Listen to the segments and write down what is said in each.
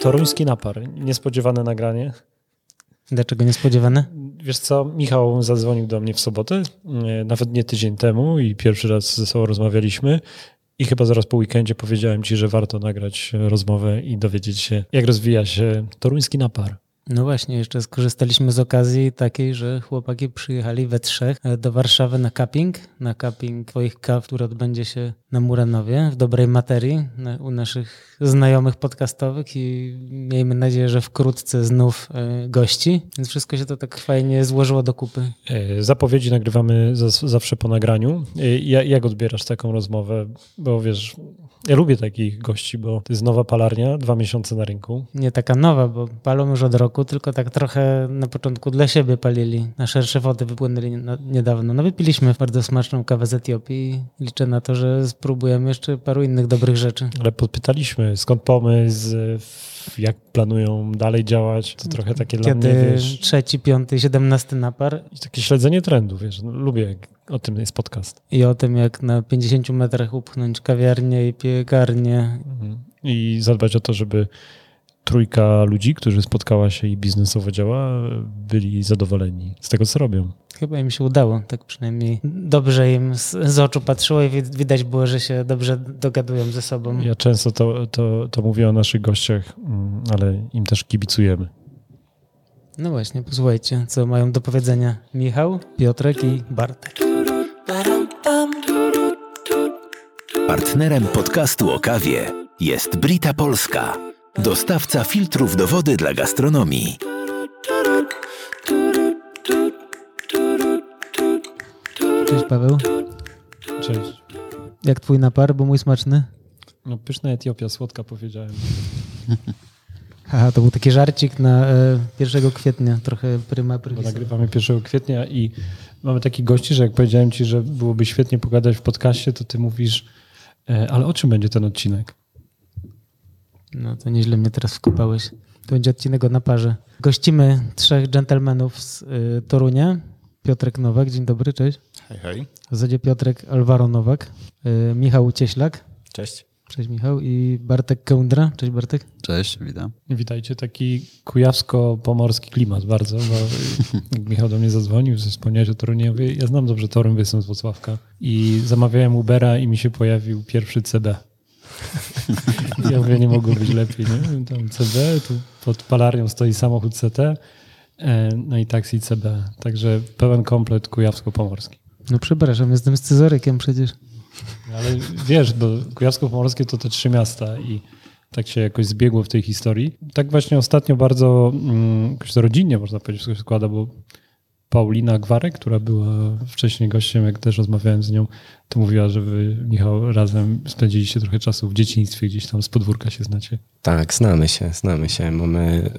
Toruński napar. Niespodziewane nagranie. Dlaczego niespodziewane? Wiesz co, Michał zadzwonił do mnie w sobotę, e, nawet nie tydzień temu i pierwszy raz ze sobą rozmawialiśmy i chyba zaraz po weekendzie powiedziałem ci, że warto nagrać rozmowę i dowiedzieć się, jak rozwija się toruński napar. No właśnie, jeszcze skorzystaliśmy z okazji takiej, że chłopaki przyjechali we trzech e, do Warszawy na cupping, na cupping twoich kaw, który odbędzie się na Muranowie w dobrej materii na, u naszych znajomych podcastowych i miejmy nadzieję, że wkrótce znów e, gości, więc wszystko się to tak fajnie złożyło do kupy. E, zapowiedzi nagrywamy zawsze po nagraniu. Jak odbierasz taką rozmowę? Bo wiesz, ja lubię takich gości, bo to jest nowa palarnia, dwa miesiące na rynku. Nie taka nowa, bo palą już od roku, tylko tak trochę na początku dla siebie palili. Na szersze wody wypłynęli niedawno. No wypiliśmy bardzo smaczną kawę z Etiopii i liczę na to, że spróbujemy jeszcze paru innych dobrych rzeczy. Ale podpytaliśmy, skąd pomysł, jak planują dalej działać, to trochę takie Kiedy dla mnie, wiesz... trzeci, piąty, siedemnasty napar. I takie śledzenie trendu, wiesz, no, lubię, jak o tym jest podcast. I o tym, jak na 50 metrach upchnąć kawiarnię i piekarnię. Mhm. I zadbać o to, żeby trójka ludzi, którzy spotkała się i biznesowo działa, byli zadowoleni z tego, co robią. Chyba im się udało, tak przynajmniej dobrze im z, z oczu patrzyło i widać było, że się dobrze dogadują ze sobą. Ja często to, to, to mówię o naszych gościach, mm, ale im też kibicujemy. No właśnie, posłuchajcie, co mają do powiedzenia Michał, Piotrek i Bartek. Partnerem podcastu o kawie jest Brita Polska, dostawca filtrów do wody dla gastronomii. Cześć Paweł. Cześć. Jak twój napar, bo mój smaczny? No pyszna Etiopia, słodka powiedziałem. Aha, to był taki żarcik na e, 1 kwietnia, trochę pryma Bo nagrywamy 1 kwietnia i mamy takich gości, że jak powiedziałem ci, że byłoby świetnie pogadać w podcaście, to ty mówisz, e, ale o czym będzie ten odcinek? No to nieźle mnie teraz wkopałeś. To będzie odcinek o naparze. Gościmy trzech dżentelmenów z y, Torunia. Piotrek Nowak, dzień dobry, cześć. Hej, hej. W zasadzie Piotrek Alvaro Nowak, y, Michał Cieślak. Cześć. Cześć Michał i Bartek Kełndra. Cześć Bartek. Cześć, witam. Witajcie, taki kujawsko-pomorski klimat bardzo, bo jak Michał do mnie zadzwonił, wspomniałeś o Torunie, ja znam dobrze Torun, jestem z Wrocławka i zamawiałem Ubera i mi się pojawił pierwszy CB. Ja mówię, nie mogło być lepiej, nie? Tam CB, tu pod palarnią stoi samochód CT, e, no i taksi CB, także pełen komplet kujawsko-pomorski. No przepraszam, jestem scyzorykiem przecież. Ale wiesz, bo Kujawsko-Pomorskie to te trzy miasta i tak się jakoś zbiegło w tej historii. Tak właśnie ostatnio bardzo mm, jakoś rodzinnie można powiedzieć wszystko składa, bo Paulina Gwarek, która była wcześniej gościem, jak też rozmawiałem z nią, to mówiła, że wy, Michał, razem spędziliście trochę czasu w dzieciństwie, gdzieś tam z podwórka się znacie. Tak, znamy się, znamy się. Mamy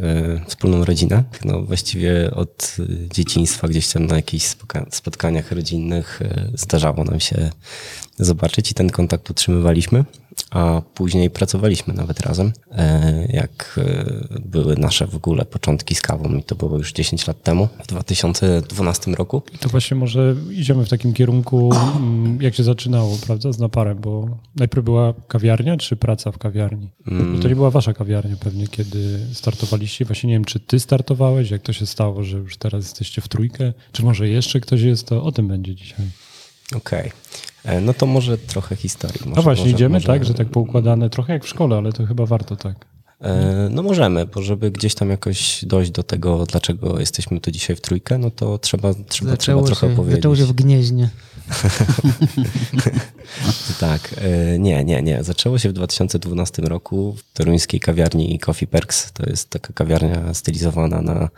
y, wspólną rodzinę. No, właściwie od dzieciństwa gdzieś tam na jakichś spotkaniach rodzinnych y, zdarzało nam się zobaczyć i ten kontakt utrzymywaliśmy a później pracowaliśmy nawet razem, e, jak e, były nasze w ogóle początki z kawą i to było już 10 lat temu, w 2012 roku. I to właśnie może idziemy w takim kierunku, mm, jak się zaczynało, prawda, z naparem, bo najpierw była kawiarnia, czy praca w kawiarni? Mm. To nie była wasza kawiarnia pewnie, kiedy startowaliście. Właśnie nie wiem, czy ty startowałeś, jak to się stało, że już teraz jesteście w trójkę, czy może jeszcze ktoś jest, to o tym będzie dzisiaj. Okej. Okay. E, no to może trochę historii. Może, no właśnie, może, idziemy może... tak, że tak poukładane, trochę jak w szkole, ale to chyba warto tak. E, no możemy, bo żeby gdzieś tam jakoś dojść do tego, dlaczego jesteśmy tu dzisiaj w trójkę, no to trzeba, trzeba, trzeba trochę się, opowiedzieć. Zaczęło się w Gnieźnie. tak, e, nie, nie, nie. Zaczęło się w 2012 roku w toruńskiej kawiarni Coffee Perks. To jest taka kawiarnia stylizowana na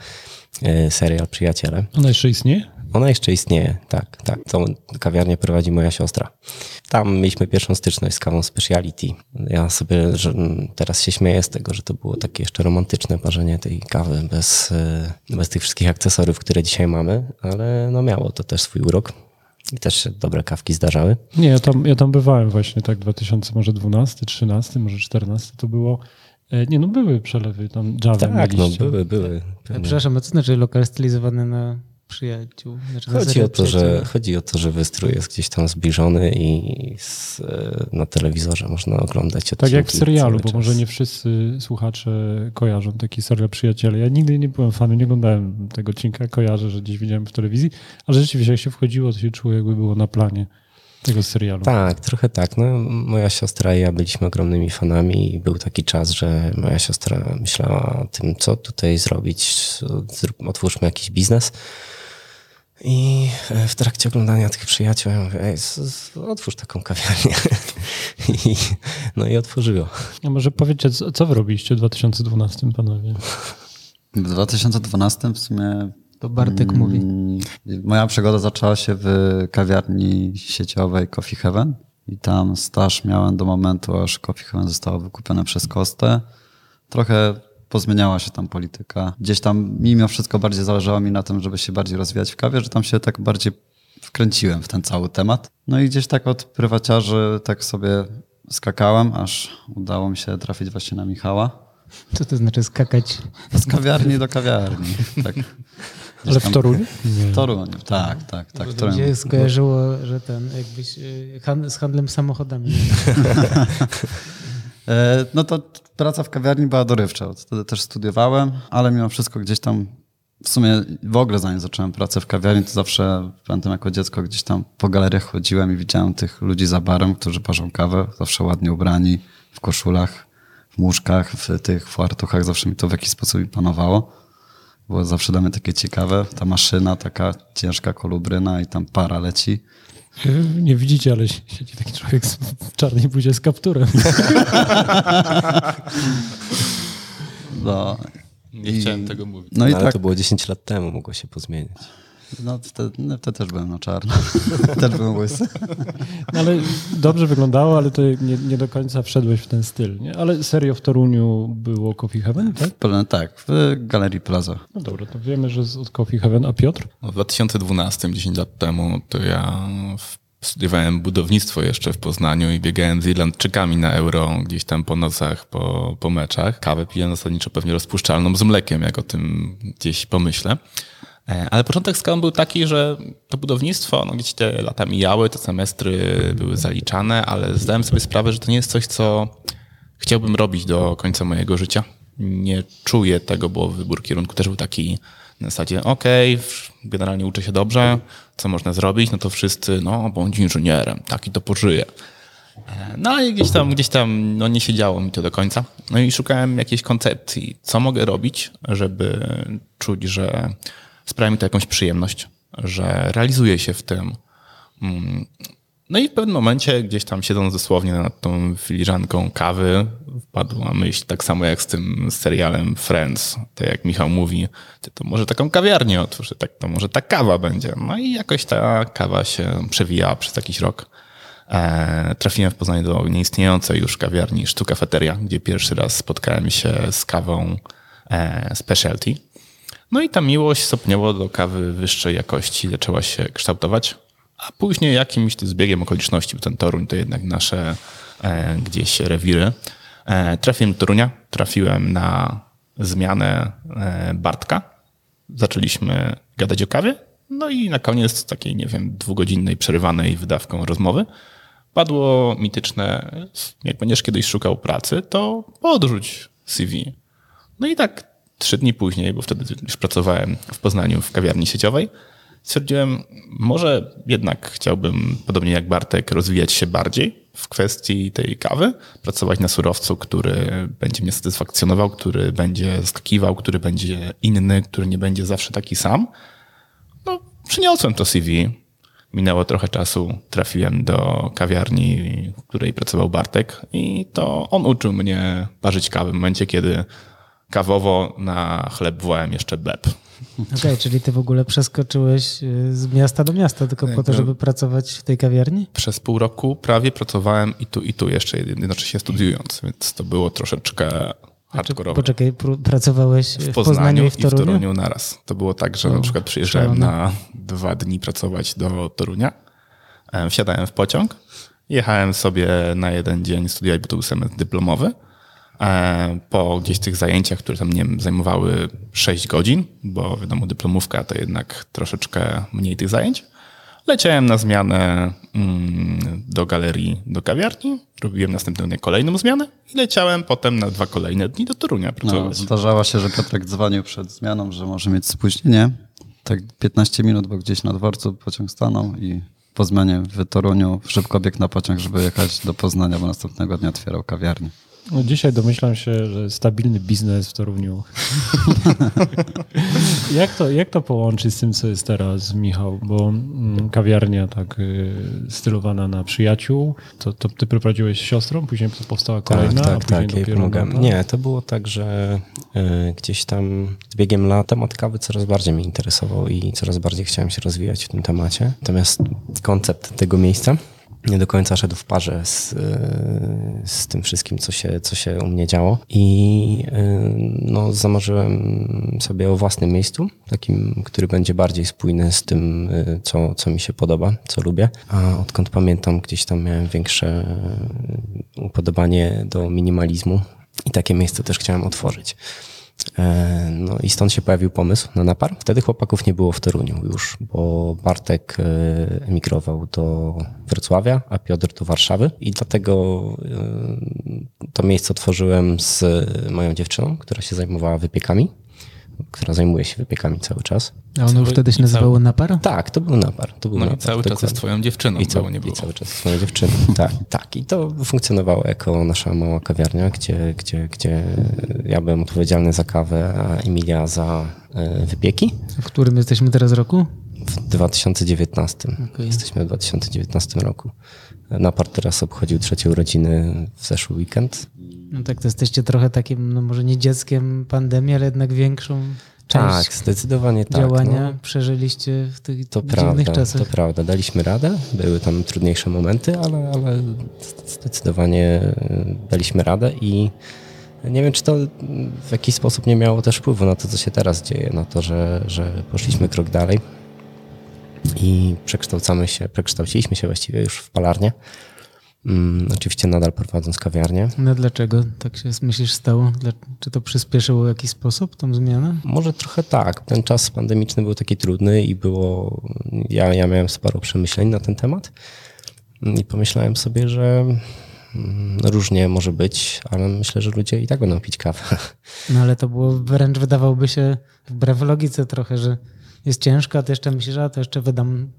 serial Przyjaciele. Ona jeszcze istnieje? Ona jeszcze istnieje, tak, tak. Tą kawiarnię prowadzi moja siostra. Tam mieliśmy pierwszą styczność z kawą speciality. Ja sobie że teraz się śmieję z tego, że to było takie jeszcze romantyczne parzenie tej kawy bez, bez tych wszystkich akcesoriów, które dzisiaj mamy, ale no miało to też swój urok. I też się dobre kawki zdarzały. Nie, ja tam, ja tam bywałem właśnie tak 2000, może 12, 13, może 14 to było. E, Nie, no były przelewy, tam Java Tak, no były, były. Pewnie. Przepraszam, a co znaczy lokal stylizowany na przyjaciół? Znaczy na Chodzi o, to, że, chodzi o to, że wystrój jest gdzieś tam zbliżony i z, e, na telewizorze można oglądać Tak odcinki jak w serialu, bo może nie wszyscy słuchacze kojarzą taki serial Przyjaciele. Ja nigdy nie byłem fanem, nie oglądałem tego odcinka, kojarzę, że gdzieś widziałem w telewizji, ale rzeczywiście jak się wchodziło, to się czuło jakby było na planie tego serialu. Tak, trochę tak. No, moja siostra i ja byliśmy ogromnymi fanami i był taki czas, że moja siostra myślała o tym, co tutaj zrobić. Otwórzmy jakiś biznes. I e, w trakcie oglądania tych przyjaciół ja mówię, Ej, otwórz taką kawiarnię. I, no i otworzyło. A może powiedzcie, co, wy robiliście w 2012, panowie? W 2012 w sumie. To Bartek mówi. mm, Moja przygoda zaczęła się w kawiarni sieciowej Coffee Heaven. I tam staż miałem do momentu, aż Coffee Heaven zostało wykupione przez Kostę. Trochę pozmieniała się tam polityka. Gdzieś tam mimo wszystko bardziej zależało mi na tym, żeby się bardziej rozwijać w kawie, że tam się tak bardziej wkręciłem w ten cały temat. No i gdzieś tak od prywaciarzy tak sobie skakałem, aż udało mi się trafić właśnie na Michała. Co to znaczy skakać? Z kawiarni do kawiarni. Tak. Ale w Toruniu? Nie. W Toruniu, tak, tak, tak. Bo. Gdzie skojarzyło, że ten jakbyś y, z handlem samochodami. E, No to praca w kawiarni była dorywcza. Wtedy też studiowałem, ale mimo wszystko gdzieś tam w sumie w ogóle zanim zacząłem pracę w kawiarni, to zawsze pamiętam jako dziecko gdzieś tam po galeriach chodziłem i widziałem tych ludzi za barem, którzy parzą kawę, zawsze ładnie ubrani, w koszulach, w muszkach, w tych fartuchach. Zawsze mi to w jakiś sposób impanowało. Było zawsze dla mnie takie ciekawe. Ta maszyna, taka ciężka kolubryna i tam para leci. Nie widzicie, ale siedzi taki człowiek z- w czarnej buzie z kapturem. No, Nie I- chciałem tego mówić. no i No, ale tak, to było 10 lat temu, mogło się pozmieniać. No wtedy, no, wtedy też byłem na czarno. też byłem łysy. No ale dobrze wyglądało, ale to nie, nie do końca wszedłeś w ten styl. Nie? Ale serio w Toruniu było Coffee Heaven, tak? Pełne- Tak, w Galerii Plaza. No dobra, to wiemy, że z- od Coffee Heaven. A Piotr? W 2012, 10 lat temu, to ja w- studiowałem budownictwo jeszcze w Poznaniu i biegałem z Irlandczykami na euro gdzieś tam po nocach, po, po meczach. Kawę piłem zasadniczo pewnie rozpuszczalną z mlekiem, jak o tym gdzieś pomyślę. E, Ale początek skałą był taki, że to budownictwo, no gdzieś te lata mijały, te semestry były zaliczane, ale zdałem sobie sprawę, że to nie jest coś, co chciałbym robić do końca mojego życia. Nie czuję tego, bo wybór kierunku też był taki na zasadzie, okej, w- generalnie uczę się dobrze, co można zrobić, no to wszyscy, no bądź inżynierem, taki to pożyje. No i gdzieś tam, gdzieś tam no, nie siedziało mi to do końca. No i szukałem jakiejś koncepcji, co mogę robić, żeby czuć, że sprawia mi to jakąś przyjemność, że realizuję się w tym. Mm. No i w pewnym momencie, gdzieś tam siedząc dosłownie nad tą filiżanką kawy, wpadła myśl, tak samo jak z tym serialem Friends, tak jak Michał mówi, to może taką kawiarnię otwórz, tak to może ta kawa będzie. No i jakoś ta kawa się przewijała przez jakiś rok. E, trafiłem w Poznaniu do nieistniejącej już kawiarni Sztuka Feteria, gdzie pierwszy raz spotkałem się z kawą e, specialty. No i ta miłość stopniowo do kawy wyższej jakości zaczęła się kształtować, a później jakimś zbiegiem okoliczności, bo ten Toruń to jednak nasze e, gdzieś rewiry, e, trafiłem do Torunia, trafiłem na zmianę e, Bartka, zaczęliśmy gadać o kawie, no i na koniec takiej, nie wiem, dwugodzinnej, przerywanej wydawką rozmowy padło mityczne, jak będziesz kiedyś szukał pracy, to podrzuć CV. No i tak trzy dni później, bo wtedy już pracowałem w Poznaniu w kawiarni sieciowej, stwierdziłem, może jednak chciałbym, podobnie jak Bartek, rozwijać się bardziej w kwestii tej kawy, pracować na surowcu, który będzie mnie satysfakcjonował, który będzie skakiwał, który będzie inny, który nie będzie zawsze taki sam. No, przyniosłem to CV. Minęło trochę czasu, trafiłem do kawiarni, w której pracował Bartek i to on uczył mnie parzyć kawę w momencie, kiedy kawowo na chleb wołałem jeszcze beb. Okej, czyli ty w ogóle przeskoczyłeś y, z miasta do miasta tylko po to, żeby pracować w tej kawiarni? Przez pół roku prawie pracowałem i tu, i tu jeszcze jednocześnie studiując, więc to było troszeczkę hardkorowe. Poczekaj, pr- pracowałeś w, w Poznaniu Poznaniu i w Toruniu? Toruniu naraz. To było tak, że na przykład przyjeżdżałem szalone. na dwa dni pracować do Torunia, E, Wsiadałem w pociąg, jechałem sobie na jeden dzień studiować, bo to był semestr dyplomowy. E, Po gdzieś tych zajęciach, które tam nie wiem, zajmowały 6 godzin, bo wiadomo, dyplomówka to jednak troszeczkę mniej tych zajęć. Leciałem na zmianę mm, do galerii, do kawiarni, robiłem następnego dnia kolejną zmianę i leciałem potem na dwa kolejne dni do Torunia No, pracować. zdarzało się, że Piotrek dzwonił przed zmianą, że może mieć spóźnienie. Tak 15 minut, bo gdzieś na dworcu pociąg stanął i po zmianie w Toruniu szybko biegł na pociąg, żeby jechać do Poznania, bo następnego dnia otwierał kawiarnię. No dzisiaj domyślam się, że stabilny biznes w Toruniu. jak, to, jak to połączyć z tym, co jest teraz, Michał? Bo mm, kawiarnia tak y, stylowana na przyjaciół, to, to ty prowadziłeś z siostrą, później powstała kolejna, tak, a tak, później tak, dopiero? Nie, to było tak, że y, gdzieś tam z biegiem lat temat kawy coraz bardziej mnie interesował i coraz bardziej chciałem się rozwijać w tym temacie. Natomiast koncept tego miejsca nie do końca szedł w parze z, y, z tym wszystkim, co się, co się u mnie działo. I y, no, zamarzyłem sobie o własnym miejscu, takim, który będzie bardziej spójny z tym, y, co, co mi się podoba, co lubię. A odkąd pamiętam, gdzieś tam miałem większe upodobanie do minimalizmu i takie miejsce też chciałem otworzyć. E, No i stąd się pojawił pomysł na napar. Wtedy chłopaków nie było w Toruniu już, bo Bartek e, emigrował do Wrocławia, a Piotr do Warszawy i dlatego e, to miejsce otworzyłem z moją dziewczyną, która się zajmowała wypiekami, która zajmuje się wypiekami cały czas. A ono już wtedy się nazywało Napar? Tak, to był napar. To był No i napar, cały czas dokładnie. jest twoją dziewczyną, I, cały, nie I było. cały czas swoją dziewczyną. Tak, tak. I to funkcjonowało jako nasza mała kawiarnia, gdzie, gdzie, gdzie ja byłem odpowiedzialny za kawę, a Emilia za e, wypieki. W którym jesteśmy teraz roku? W 2019. Okej. Jesteśmy w 2019 roku. Napar teraz obchodził trzecie urodziny w zeszły weekend. No tak, to jesteście trochę takim, no może nie dzieckiem pandemii, ale jednak większą Tak, część zdecydowanie tak. działania no. przeżyliście w tych To dziwnych prawda, czasach. to prawda. Daliśmy radę, były tam trudniejsze momenty, ale, ale zdecydowanie y, daliśmy radę i nie wiem, czy to w jakiś sposób nie miało też wpływu na to, co się teraz dzieje, na to, że, że poszliśmy krok dalej i przekształcamy się, przekształciliśmy się właściwie już w palarnię. Mm, oczywiście nadal prowadząc kawiarnię. No dlaczego tak się myślisz stało? Dla, czy to przyspieszyło w jakiś sposób tą zmianę? Może trochę tak. Ten czas pandemiczny był taki trudny i było. Ja, ja miałem sporo przemyśleń na ten temat i pomyślałem sobie, że mm, różnie może być, ale myślę, że ludzie i tak będą pić kawę. No ale to było wręcz wydawałoby się wbrew logice trochę, że jest ciężko, a ty jeszcze myślisz, a to jeszcze wydam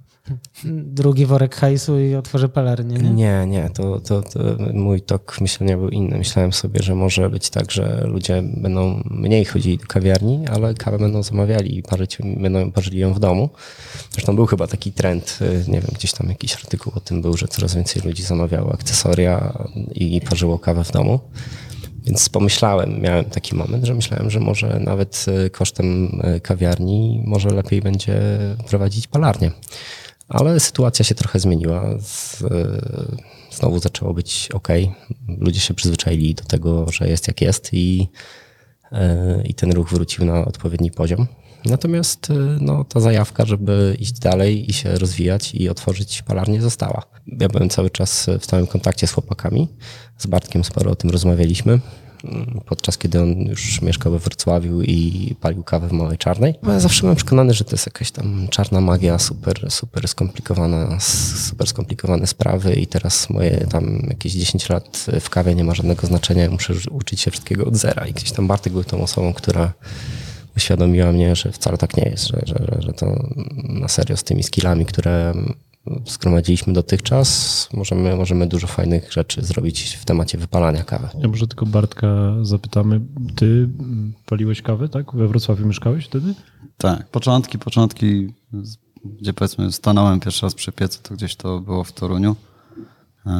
drugi worek hajsu i otworzę palarnię, nie? Nie, nie, to, to, to mój tok myślenia był inny. Myślałem sobie, że może być tak, że ludzie będą mniej chodzili do kawiarni, ale kawę będą zamawiali i parzyć, będą parzyli ją w domu. Zresztą był chyba taki trend, y, nie wiem, gdzieś tam jakiś artykuł o tym był, że coraz więcej ludzi zamawiało akcesoria i parzyło kawę w domu. Więc pomyślałem, miałem taki moment, że myślałem, że może nawet y, kosztem y, kawiarni może lepiej będzie prowadzić palarnię. Ale sytuacja się trochę zmieniła. Y, znowu zaczęło być ok. Ludzie się przyzwyczaili do tego, że jest jak jest i, i ten ruch wrócił na odpowiedni poziom. Natomiast y, no, ta zajawka, żeby iść dalej i się rozwijać i otworzyć palarnię została. Ja byłem cały czas w stałym kontakcie z chłopakami. Z Bartkiem sporo o tym rozmawialiśmy. mm, Podczas kiedy on już mieszkał we Wrocławiu i palił kawę w Małej Czarnej. Ja zawsze byłem przekonany, że to jest jakaś tam czarna magia, super, super skomplikowana, super skomplikowane sprawy i teraz moje tam jakieś 10 lat w kawie nie ma żadnego znaczenia. Muszę uczyć się wszystkiego od zera. I gdzieś tam Bartek był tą osobą, która uświadomiła mnie, że wcale tak nie jest, że, że, że- że to na serio z tymi skillami, które zgromadziliśmy dotychczas, możemy, możemy dużo fajnych rzeczy zrobić w temacie wypalania kawy. Ja może tylko Bartka zapytamy. Ty paliłeś kawę, tak? We Wrocławiu mieszkałeś wtedy? Tak, początki, początki, gdzie powiedzmy stanąłem pierwszy raz przy piecu, to gdzieś to było w Toruniu. E,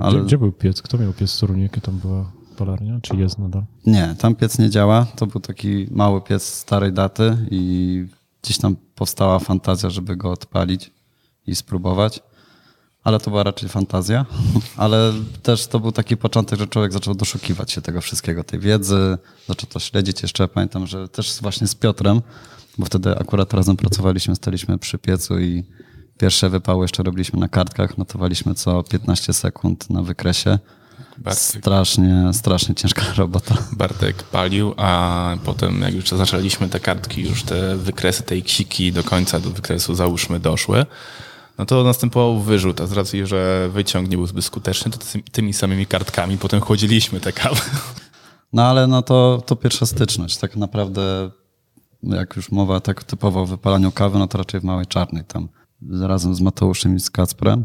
Ale Gdzie, gdzie był piec? Kto miał piec w Toruniu? Jakie tam była palarnia? Czy jest nadal? nie, tam piec nie działa. To był taki mały piec starej daty i gdzieś tam powstała fantazja, żeby go odpalić i spróbować. Ale to była raczej fantazja. Ale też to był taki początek, że człowiek zaczął doszukiwać się tego wszystkiego, tej wiedzy, zaczął to śledzić. Jeszcze pamiętam, że też właśnie z Piotrem, bo wtedy akurat razem pracowaliśmy, staliśmy przy piecu i Pierwsze wypały jeszcze robiliśmy na kartkach, notowaliśmy co 15 sekund na wykresie. Bartek, Strasznie, strasznie ciężka robota. Bartek palił, a potem jak już zaczęliśmy te kartki, już te wykresy, tej ksiki do końca do wykresu załóżmy doszły, no to następował wyrzut, a z racji, że wyciąg nie był zbyt skuteczny, to ty- tymi samymi kartkami potem chłodziliśmy te kawy. No ale no to, to pierwsza styczność. Tak naprawdę, jak już mowa tak typowo o wypalaniu kawy, no to raczej w Małej Czarnej tam razem z Mateuszem i z Kacprem.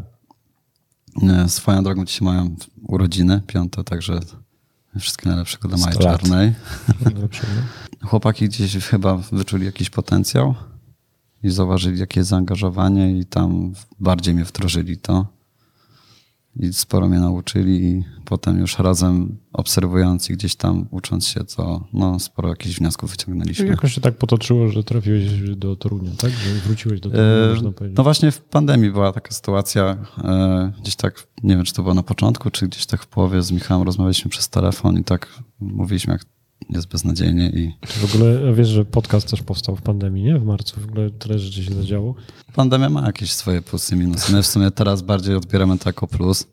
E, Swoją drogą dzisiaj mają urodziny, piąte, także wszystkiego najlepszego dla Małej 100 lat. Czarnej. Chłopaki gdzieś chyba wyczuli jakiś potencjał i zauważyli jakie jest zaangażowanie i tam bardziej mnie wdrożyli to. I sporo mnie nauczyli i potem już razem obserwując i gdzieś tam ucząc się, to no, sporo jakichś wniosków wyciągnęliśmy. Jakoś się tak potoczyło, że trafiłeś do Torunia, tak? Że wróciłeś do Torunia, E, można powiedzieć. No właśnie w pandemii była taka sytuacja, e, gdzieś tak, nie wiem czy to było na początku, czy gdzieś tak w połowie z Michałem rozmawialiśmy przez telefon i tak mówiliśmy jak jest beznadziejnie i Czy w ogóle wiesz, że podcast też powstał w pandemii, nie? W marcu. W ogóle tyle rzeczy się zadziało. Pandemia ma jakieś swoje plusy i minusy. My w sumie teraz bardziej odbieramy to jako plus.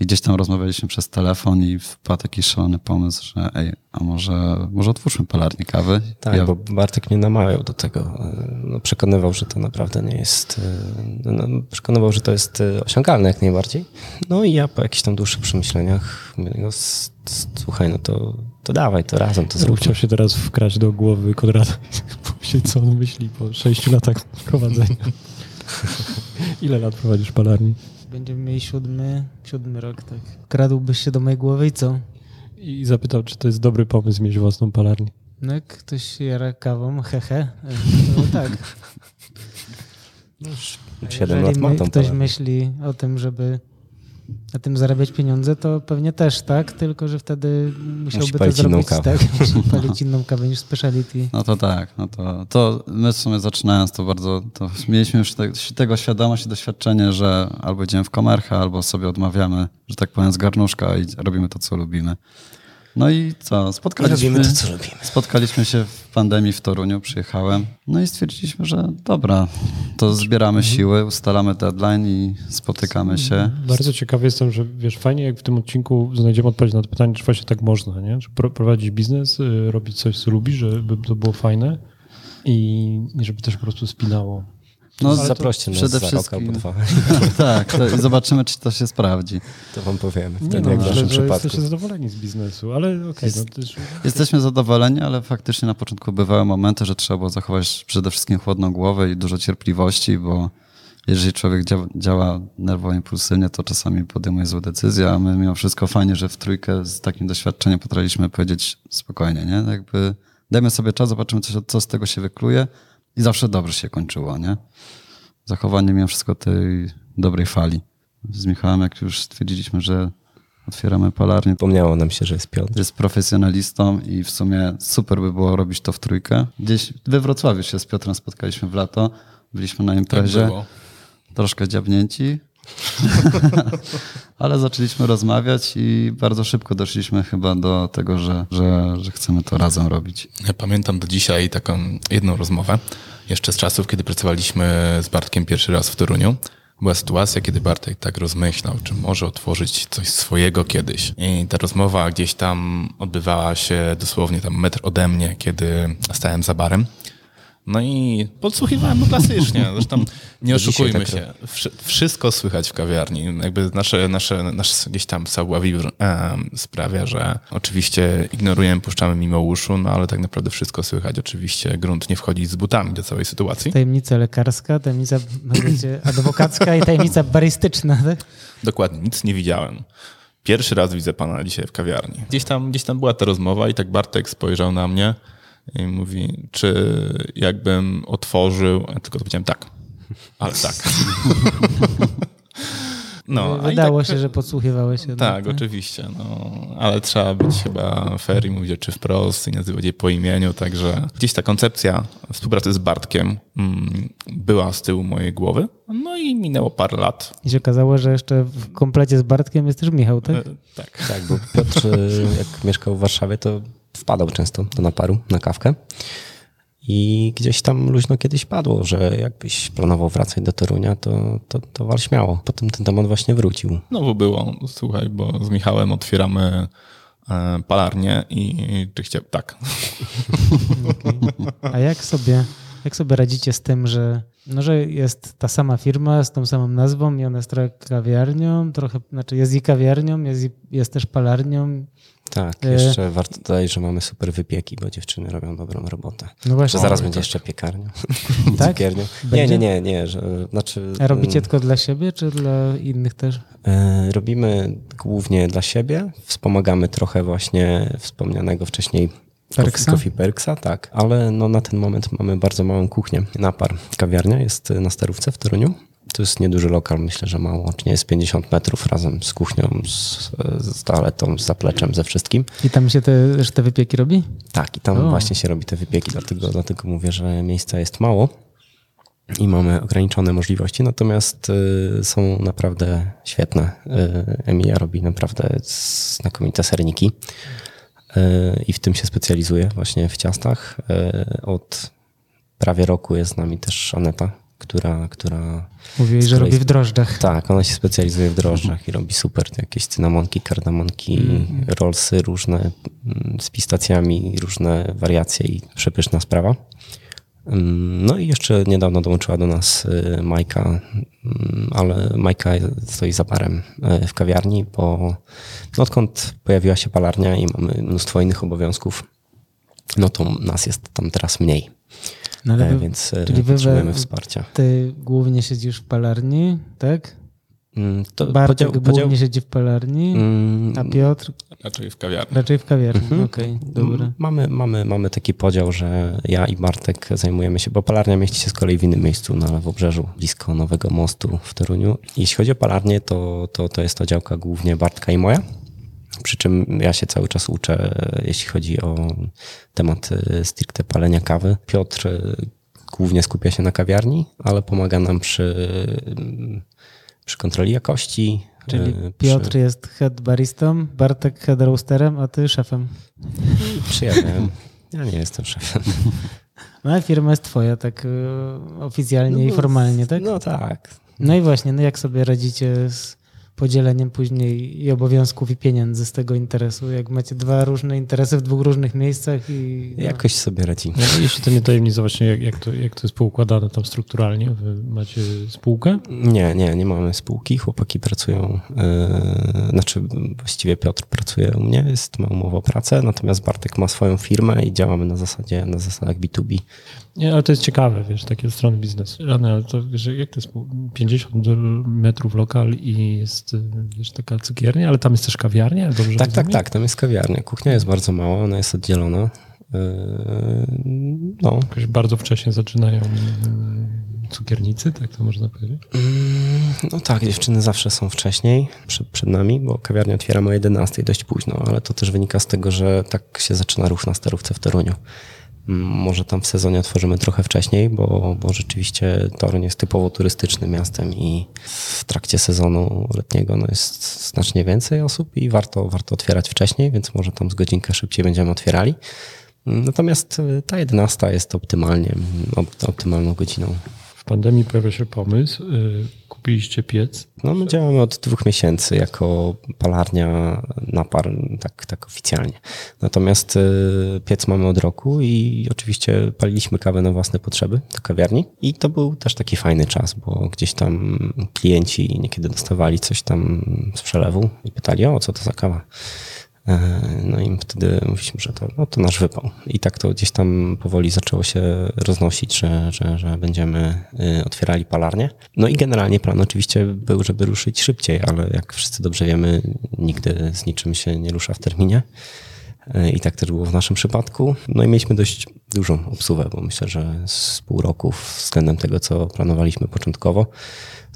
I gdzieś tam rozmawialiśmy przez telefon i wpadł jakiś szalony pomysł, że ej, a może, może otwórzmy palarnię kawy? Tak, ja, bo Bartek mnie namawiał do tego. No, przekonywał, że to naprawdę nie jest. e, No, przekonywał, że to jest e, osiągalne jak najbardziej. No i ja po jakichś tam dłuższych przemyśleniach mówię, no, słuchaj, no to, to dawaj, to razem to zróbmy. chciał się teraz wkraść do głowy Konrada i pomyśleć, co on myśli po sześciu latach prowadzenia. Ile lat prowadzisz palarni? Będziemy mieli siódmy, siódmy rok, tak. Kradłbyś się do mojej głowy i co? I zapytał, czy to jest dobry pomysł mieć własną palarnię. No jak ktoś jara kawą, hehe, to tak. Siedem jeżeli lat mam my- tą ktoś palarnię. myśli o tym, żeby na tym zarabiać pieniądze, to pewnie też tak, tylko że wtedy musiałby to palić inną zrobić kawę. tak, musi palić inną kawę niż speciality. No to tak, no to, to my w sumie zaczynając to bardzo, to mieliśmy już te, tego świadomość i doświadczenie, że albo idziemy w komerchę, albo sobie odmawiamy, że tak powiem, z garnuszka i robimy to, co lubimy. No i co, spotkaliśmy, Robimy to, co robimy. spotkaliśmy się w pandemii w Toruniu, przyjechałem, no i stwierdziliśmy, że dobra, to zbieramy siły, ustalamy deadline i spotykamy się. Bardzo ciekawy jestem, że wiesz, fajnie jak w tym odcinku znajdziemy odpowiedź na to pytanie, czy właśnie tak można, nie? Czy pro, prowadzić biznes, y, robić coś, co lubisz, żeby to było fajne i i żeby też po prostu spinało. No, Zaproście nas przede za rok albo dwa. tak, to, i zobaczymy, czy to się sprawdzi. To wam powiemy. Nie Wtedy no, jak w naszym przypadku. jesteście zadowoleni z biznesu, ale okej, no też... Jesteśmy zadowoleni, ale faktycznie na początku bywały momenty, że trzeba było zachować przede wszystkim chłodną głowę i dużo cierpliwości, bo jeżeli człowiek działa, działa nerwowo impulsywnie, to czasami podejmuje złe decyzje, a my mimo wszystko fajnie, że w trójkę z takim doświadczeniem potrafiliśmy powiedzieć spokojnie, nie? Jakby dajmy sobie czas, zobaczymy, co, co z tego się wykluje i zawsze dobrze się kończyło, nie? Zachowanie mimo wszystko tej dobrej fali. Z Michałem, jak już stwierdziliśmy, że otwieramy palarnię, Przypomniało nam się, że jest Piotr. jest profesjonalistą i w sumie super by było robić to w trójkę. Gdzieś we Wrocławiu się z Piotrem spotkaliśmy w lato, byliśmy na Tak imprezie, było. troszkę dziabnięci, ale zaczęliśmy rozmawiać i bardzo szybko doszliśmy chyba do tego, że, że, że chcemy to razem robić. Ja pamiętam do dzisiaj taką jedną rozmowę, jeszcze z czasów, kiedy pracowaliśmy z Bartkiem pierwszy raz w Toruniu. Była sytuacja, kiedy Bartek tak rozmyślał, czy może otworzyć coś swojego kiedyś. I ta rozmowa gdzieś tam odbywała się dosłownie tam metr ode mnie, kiedy stałem za barem. No i podsłuchiwałem go klasycznie. Zresztą nie oszukujmy tak się. Wszy- Wszystko słychać w kawiarni. Jakby nasze, nasze, nasz gdzieś tam savoir-vivre em, sprawia, że oczywiście ignorujemy, puszczamy mimo uszu, no ale tak naprawdę wszystko słychać. Oczywiście grunt nie wchodzi z butami do całej sytuacji. Tajemnica lekarska, tajemnica adwokacka i tajemnica barystyczna. Tak? Dokładnie, nic nie widziałem. Pierwszy raz widzę pana dzisiaj w kawiarni. Gdzieś tam, gdzieś tam była ta rozmowa i tak Bartek spojrzał na mnie i mówi, czy jakbym otworzył, ja tylko powiedziałem tak, ale tak. No, i Wydało tak, się, że podsłuchiwałeś jednak. Tak, oczywiście, no, ale trzeba być chyba fair i mówić rzeczy wprost i nazywać je po imieniu, także gdzieś ta koncepcja współpracy z Bartkiem mm, była z tyłu mojej głowy, no i minęło parę lat. I się okazało, że jeszcze w komplecie z Bartkiem jest też Michał, tak? E, Tak. Tak, bo Piotr, jak mieszkał w Warszawie, to wpadał często do naparu na kawkę. I gdzieś tam luźno kiedyś padło, że jakbyś planował wracać do Torunia, to, to, to wal śmiało. Potem ten temat właśnie wrócił. No bo było, słuchaj, bo z Michałem otwieramy e, palarnię i czy chciał, tak. A jak sobie, jak sobie radzicie z tym, że, no, że jest ta sama firma z tą samą nazwą i ona jest trochę kawiarnią, trochę, znaczy jest i kawiarnią, jest, i, jest też palarnią. Tak, E. jeszcze warto dodać, że mamy super wypieki, bo dziewczyny robią dobrą robotę. No właśnie. Że zaraz będzie jeszcze piekarnią. Tak? Cukiernią. Nie, Będzie? nie, nie, nie, że, znaczy... A robicie mm, tylko dla siebie, czy dla innych też? E, Robimy głównie dla siebie. Wspomagamy trochę właśnie wspomnianego wcześniej Perksa? Coffee Perksa, tak. Ale no na ten moment mamy bardzo małą kuchnię. Napar kawiarnia jest na Starówce w Toruniu. To jest nieduży lokal, myślę, że mało. Łącznie jest 50 metrów razem z kuchnią, z, z toaletą, z zapleczem, ze wszystkim. I tam się te, te wypieki robi? Tak, i tam O. właśnie się robi te wypieki, dlatego, dlatego mówię, że miejsca jest mało i mamy ograniczone możliwości, natomiast y, są naprawdę świetne. Y, Emilia robi naprawdę znakomite serniki y, i w tym się specjalizuje właśnie w ciastach. Y, od prawie roku jest z nami też Aneta, która, która Mówiłeś, że robi w drożdżach. tak, ona się specjalizuje w drożdżach i robi super jakieś cynamonki, kardamonki, rollsy różne mm, z pistacjami, różne wariacje i przepyszna sprawa. No i jeszcze niedawno dołączyła do nas y, Majka, mm, ale Majka stoi za barem y, w kawiarni, bo no odkąd pojawiła się palarnia i mamy mnóstwo innych obowiązków, no to nas jest tam teraz mniej, No, ale E, wy, więc y, we- potrzebujemy wsparcia. ty głównie siedzisz w palarni, tak? Mm, To Bartek podział- głównie podział- siedzi w palarni, Mm, a Piotr Raczej w kawiarni. raczej w kawiarni. Okej, dobra. Mamy, mamy, mamy taki podział, że ja i Bartek zajmujemy się, bo palarnia mieści się z kolei w innym miejscu na Lewobrzeżu, blisko Nowego Mostu w Toruniu. Jeśli chodzi o palarnię, to, to, to jest to działka głównie Bartka i moja. Przy czym ja się cały czas uczę, jeśli chodzi o temat y, stricte palenia kawy. Piotr y, głównie skupia się na kawiarni, ale pomaga nam przy, przy kontroli jakości. Czyli y, Piotr jest head baristą, Bartek head roasterem, a ty szefem. Przy, przy ja, nie jestem szefem. No a firma jest twoja, tak e, oficjalnie i formalnie, tak? No tak. No i właśnie, no jak sobie radzicie z podzieleniem później i obowiązków i pieniędzy z tego interesu, jak macie dwa różne interesy w dwóch różnych miejscach i... No. Jakoś sobie radzimy. No, jeśli to nie tajemnica właśnie, jak, jak, to, jak to jest poukładane tam strukturalnie, wy macie spółkę? Nie, nie, nie mamy spółki. Chłopaki pracują, yy, znaczy właściwie Piotr pracuje u mnie, jest, ma umowę o pracę, natomiast Bartek ma swoją firmę i działamy na zasadzie, na zasadach B2B. Nie, ale to jest ciekawe, wiesz, takie strony biznesu. Ale to wiesz, jak to jest 50 metrów lokal i jest, wiesz, taka cukiernia, ale tam jest też kawiarnia, dobrze Tak, tak, rozumiem? tak, tam jest kawiarnia. Kuchnia jest bardzo mała, ona jest oddzielona. Yy, no, Jakoś bardzo wcześnie zaczynają mm, cukiernicy, tak to można powiedzieć? Mm, No tak, dziewczyny zawsze są wcześniej przed, przed nami, bo kawiarnia otwieramy o 11 dość późno, ale to też wynika z tego, że tak się zaczyna ruch na starówce w Toruniu. Może tam w sezonie otworzymy trochę wcześniej, bo, bo rzeczywiście Toruń jest typowo turystycznym miastem i w trakcie sezonu letniego no jest znacznie więcej osób i warto, warto otwierać wcześniej, więc może tam z godzinkę szybciej będziemy otwierali. Natomiast ta 11 jest optymalnie, op- optymalną godziną. W pandemii pojawia się pomysł, y, kupiliście piec. No, my działamy od dwóch miesięcy jako palarnia napar, tak, tak oficjalnie. Natomiast y, piec mamy od roku i oczywiście paliliśmy kawę na własne potrzeby do kawiarni. I to był też taki fajny czas, bo gdzieś tam klienci niekiedy dostawali coś tam z przelewu i pytali, o co to za kawa. E, No i wtedy mówiliśmy, że to, no to nasz wypał. I tak to gdzieś tam powoli zaczęło się roznosić, że, że, że będziemy y, otwierali palarnię. No i generalnie plan oczywiście był, żeby ruszyć szybciej, ale jak wszyscy dobrze wiemy, nigdy z niczym się nie rusza w terminie. E, I tak też było w naszym przypadku. No i mieliśmy dość dużą obsługę, bo myślę, że z pół roku względem tego, co planowaliśmy początkowo,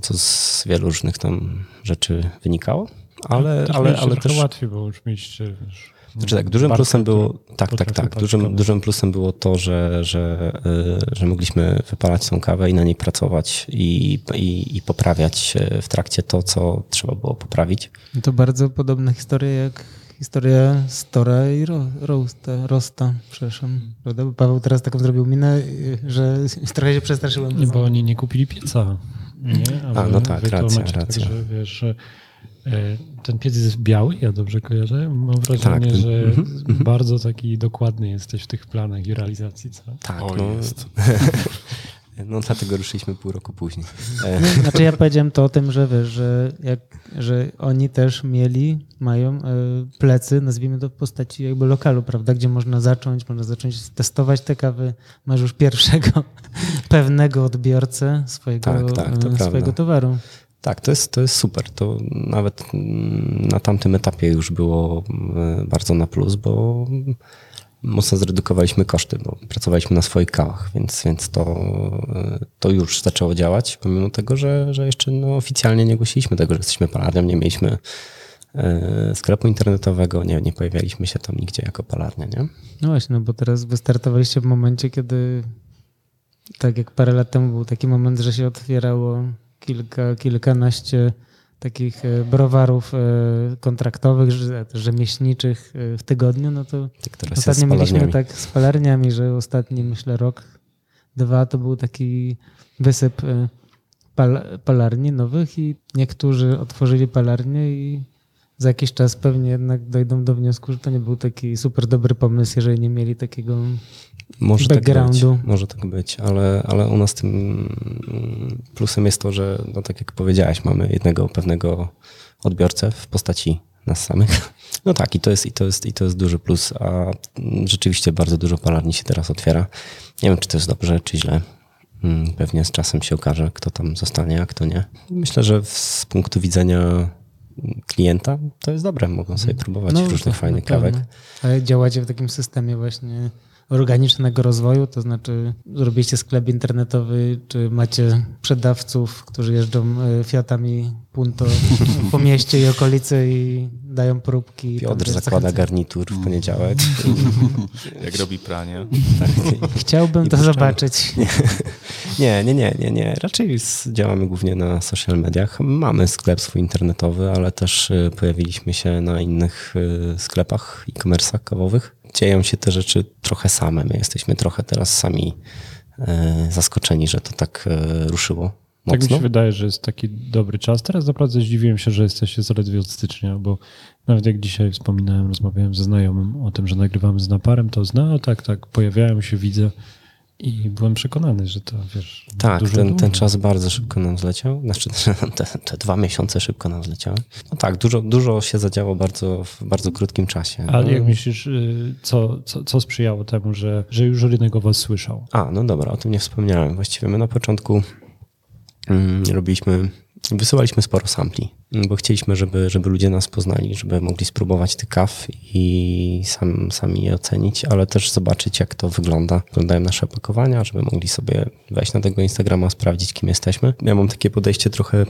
co z wielu różnych tam rzeczy wynikało. Ale, Też ale, ale też łatwiej, bo już mieliście, wiesz, znaczy tak, dużym Bartka, plusem było, tak, tak, tak, dużym, dużym plusem było to, że, że, y, że mogliśmy wypalać tą kawę i na niej pracować i, i, i poprawiać y, w trakcie to, co trzeba było poprawić. To bardzo podobna historia jak, historia Stora i Ro, Roasta, Rosta, przepraszam. Prawda? Bo Paweł teraz taką zrobił minę, y, że trochę się przestraszyłem. Nie, bo oni nie kupili pieca. Nie? A, no tak, racja, macie racja. Tak, że, wiesz, ten piec jest biały, ja dobrze kojarzę. Mam wrażenie, Tak, że mhm, bardzo taki dokładny jesteś w tych planach i realizacji. Co? Tak, O, no, jest. no dlatego ruszyliśmy pół roku później. E, Znaczy ja powiedziałem to o tym, że wiesz, że, jak, że oni też mieli, mają e, plecy, nazwijmy to w postaci jakby lokalu, prawda, gdzie można zacząć, można zacząć testować te kawy. Masz już pierwszego pewnego odbiorcę swojego, Tak, tak, to e, swojego prawda. towaru. Tak, to jest, to jest super. To nawet na tamtym etapie już było mm, bardzo na plus, bo mocno zredukowaliśmy koszty, bo pracowaliśmy na swoich kawach, więc, więc to, y, to już zaczęło działać, pomimo tego, że, że jeszcze no, oficjalnie nie głosiliśmy tego, że jesteśmy palarnią, nie mieliśmy y, sklepu internetowego, nie, nie pojawialiśmy się tam nigdzie jako palarnia, nie? No właśnie, no bo teraz wystartowaliście w momencie, kiedy tak jak parę lat temu był taki moment, że się otwierało kilka, kilkanaście takich e, browarów e, kontraktowych, rzemieślniczych e, w tygodniu, no to Tak ostatnio mieliśmy tak z palarniami, że ostatni myślę rok, dwa to był taki wysyp pal, palarni nowych i niektórzy otworzyli palarnię i za jakiś czas pewnie jednak dojdą do wniosku, że to nie był taki super dobry pomysł, jeżeli nie mieli takiego Może tak być, może tak być, ale, ale u nas tym mm, plusem jest to, że no tak jak powiedziałeś, mamy jednego pewnego odbiorcę w postaci nas samych. No tak, i to jest, i to jest, i to jest duży plus, a mm, rzeczywiście bardzo dużo palarni się teraz otwiera. Nie wiem, czy to jest dobrze, czy źle. Mm, Pewnie z czasem się okaże, kto tam zostanie, a kto nie. Myślę, że z punktu widzenia klienta to jest dobre. Mogą sobie próbować No, różnych to fajnych kawek. Ale działacie w takim systemie właśnie organicznego rozwoju, to znaczy zrobiliście sklep internetowy, czy macie sprzedawców, którzy jeżdżą e, Fiatami Punto po mieście i okolicy i dają próbki. Piotr zakłada garnitur w poniedziałek. Jak robi pranie. Chciałbym to puszczamy. zobaczyć. Nie, nie, nie, nie, nie. Raczej działamy głównie na social mediach. Mamy sklep swój internetowy, ale też y, pojawiliśmy się na innych y, sklepach e-commerce'ach kawowych. Dzieją się te rzeczy trochę same. My jesteśmy trochę teraz sami y, zaskoczeni, że to tak y, ruszyło Tak mi mocno. się wydaje, że jest taki dobry czas. Teraz naprawdę zdziwiłem się, że jesteście zaledwie od stycznia, bo nawet jak dzisiaj wspominałem, rozmawiałem ze znajomym o tym, że nagrywamy z naparem, to zna, no tak, tak, pojawiałem się, widzę i byłem przekonany, że to, wiesz, Tak, dużo ten, ten czas bardzo szybko nam zleciał. Znaczy, te, te dwa miesiące szybko nam zleciały. No tak, dużo, dużo się zadziało bardzo, w bardzo krótkim czasie. Ale jak myślisz, y, co, co, co sprzyjało temu, że, że już rynek o was słyszał? A, no dobra, o tym nie wspomniałem. Właściwie my na początku mm, robiliśmy, wysyłaliśmy sporo sampli, bo chcieliśmy, żeby, żeby ludzie nas poznali, żeby mogli spróbować tych kaw i sam, sami je ocenić, ale też zobaczyć, jak to wygląda. Wyglądają nasze opakowania, żeby mogli sobie wejść na tego Instagrama, sprawdzić, kim jesteśmy. Ja mam takie podejście trochę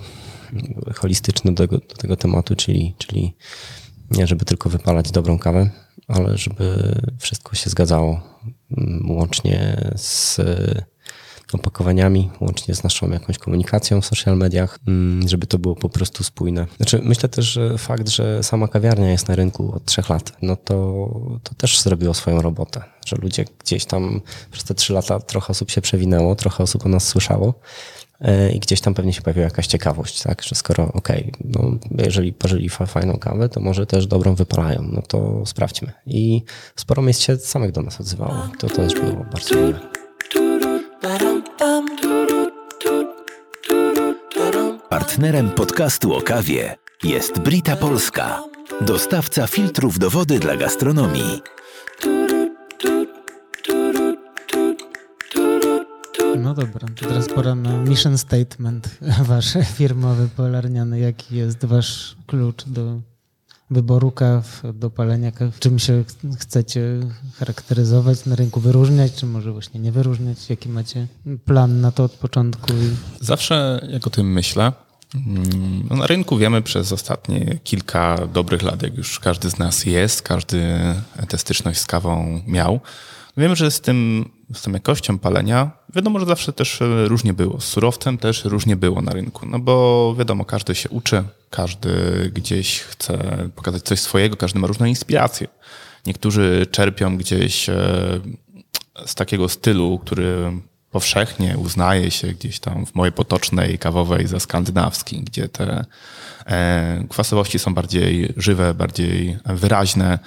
holistyczne do do tego tematu, czyli, czyli nie żeby tylko wypalać dobrą kawę, ale żeby wszystko się zgadzało mm, łącznie z opakowaniami, łącznie z naszą jakąś komunikacją w social mediach, mm, żeby to było po prostu spójne. Znaczy, myślę też, że fakt, że sama kawiarnia jest na rynku od trzech lat, no to, to też zrobiło swoją robotę, że ludzie gdzieś tam przez te trzy lata trochę osób się przewinęło, trochę osób o nas słyszało, e, i gdzieś tam pewnie się pojawiła jakaś ciekawość, tak, że skoro okej, no jeżeli parzyli fa- fajną kawę, to może też dobrą wypalają, no to sprawdźmy. I sporo miejsc się samych do nas odzywało. To też było bardzo miłe. Partnerem podcastu o kawie jest Brita Polska, dostawca filtrów do wody dla gastronomii. No dobra, to teraz pora na mission statement wasz firmowy, polarniany. Jaki jest wasz klucz do wyboru kaw, do palenia kaw? Czym się ch- chcecie charakteryzować na rynku, wyróżniać, czy może właśnie nie wyróżniać? Jaki macie plan na to od początku? Zawsze jak o tym myślę, no na rynku wiemy przez ostatnie kilka dobrych lat, jak już każdy z nas jest, każdy tę styczność z kawą miał. Wiemy, że z tym z tą jakością palenia, wiadomo, że zawsze też różnie było. Z surowcem też różnie było na rynku, no bo wiadomo, każdy się uczy, każdy gdzieś chce pokazać coś swojego, każdy ma różne inspiracje. Niektórzy czerpią gdzieś e, z takiego stylu, który powszechnie uznaje się gdzieś tam w mojej potocznej kawowej za skandynawski, gdzie te e, kwasowości są bardziej żywe, bardziej wyraźne.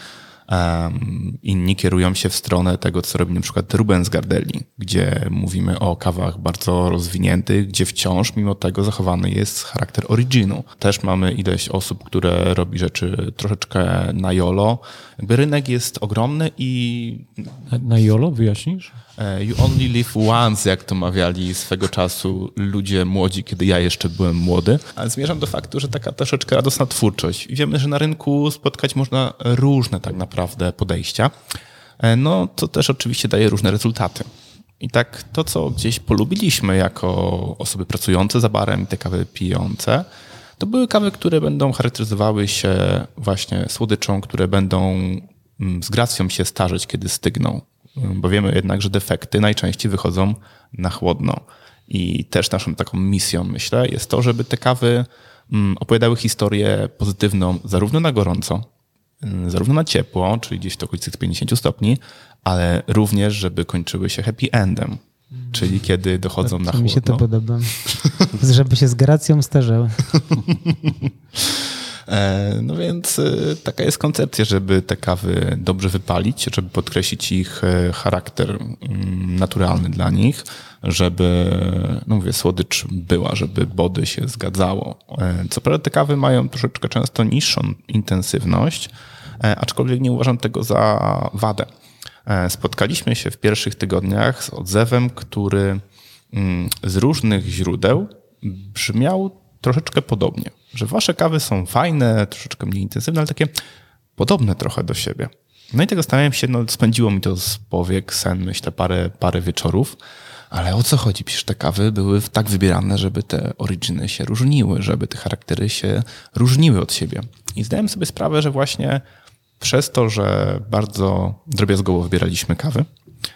Inni kierują się w stronę tego, co robi na przykład Ruben z Gardelli, gdzie mówimy o kawach bardzo rozwiniętych, gdzie wciąż mimo tego zachowany jest charakter originu. Też mamy ileś osób, które robi rzeczy troszeczkę na jolo. Jakby rynek jest ogromny i... Na, na jolo wyjaśnisz? E, you only live once, jak to mawiali swego czasu ludzie młodzi, kiedy ja jeszcze byłem młody. Ale zmierzam do faktu, że taka troszeczkę radosna twórczość. Wiemy, że na rynku spotkać można różne tak naprawdę podejścia. E, no, to też oczywiście daje różne rezultaty. I tak to, co gdzieś polubiliśmy jako osoby pracujące za barem i te kawy pijące, to były kawy, które będą charakteryzowały się właśnie słodyczą, które będą mm, z gracją się starzeć, kiedy stygną bo wiemy jednak, że defekty najczęściej wychodzą na chłodno. I też naszą taką misją, myślę, jest to, żeby te kawy mm, opowiadały historię pozytywną zarówno na gorąco, mm, zarówno na ciepło, czyli gdzieś w okolicy 50 stopni, ale również, żeby kończyły się happy endem. Czyli kiedy dochodzą to, na chłodno. Mi się to podoba. żeby się z gracją starzały. E, no więc e, taka jest koncepcja, żeby te kawy dobrze wypalić, żeby podkreślić ich e, charakter mm, naturalny dla nich, żeby, no mówię, słodycz była, żeby body się zgadzało. Co prawda te kawy mają troszeczkę często niższą intensywność, aczkolwiek nie uważam tego za wadę. Spotkaliśmy się w pierwszych tygodniach z odzewem, który mm, z różnych źródeł brzmiał troszeczkę podobnie że wasze kawy są fajne, troszeczkę mniej intensywne, ale takie podobne trochę do siebie. No i tego zastanawiałem się, no spędziło mi to z powiek, sen, myślę, parę, parę wieczorów. Ale o co chodzi? Przecież te kawy były tak wybierane, żeby te originy się różniły, żeby te charaktery się różniły od siebie. I zdałem sobie sprawę, że właśnie przez to, że bardzo drobiazgowo wybieraliśmy kawy,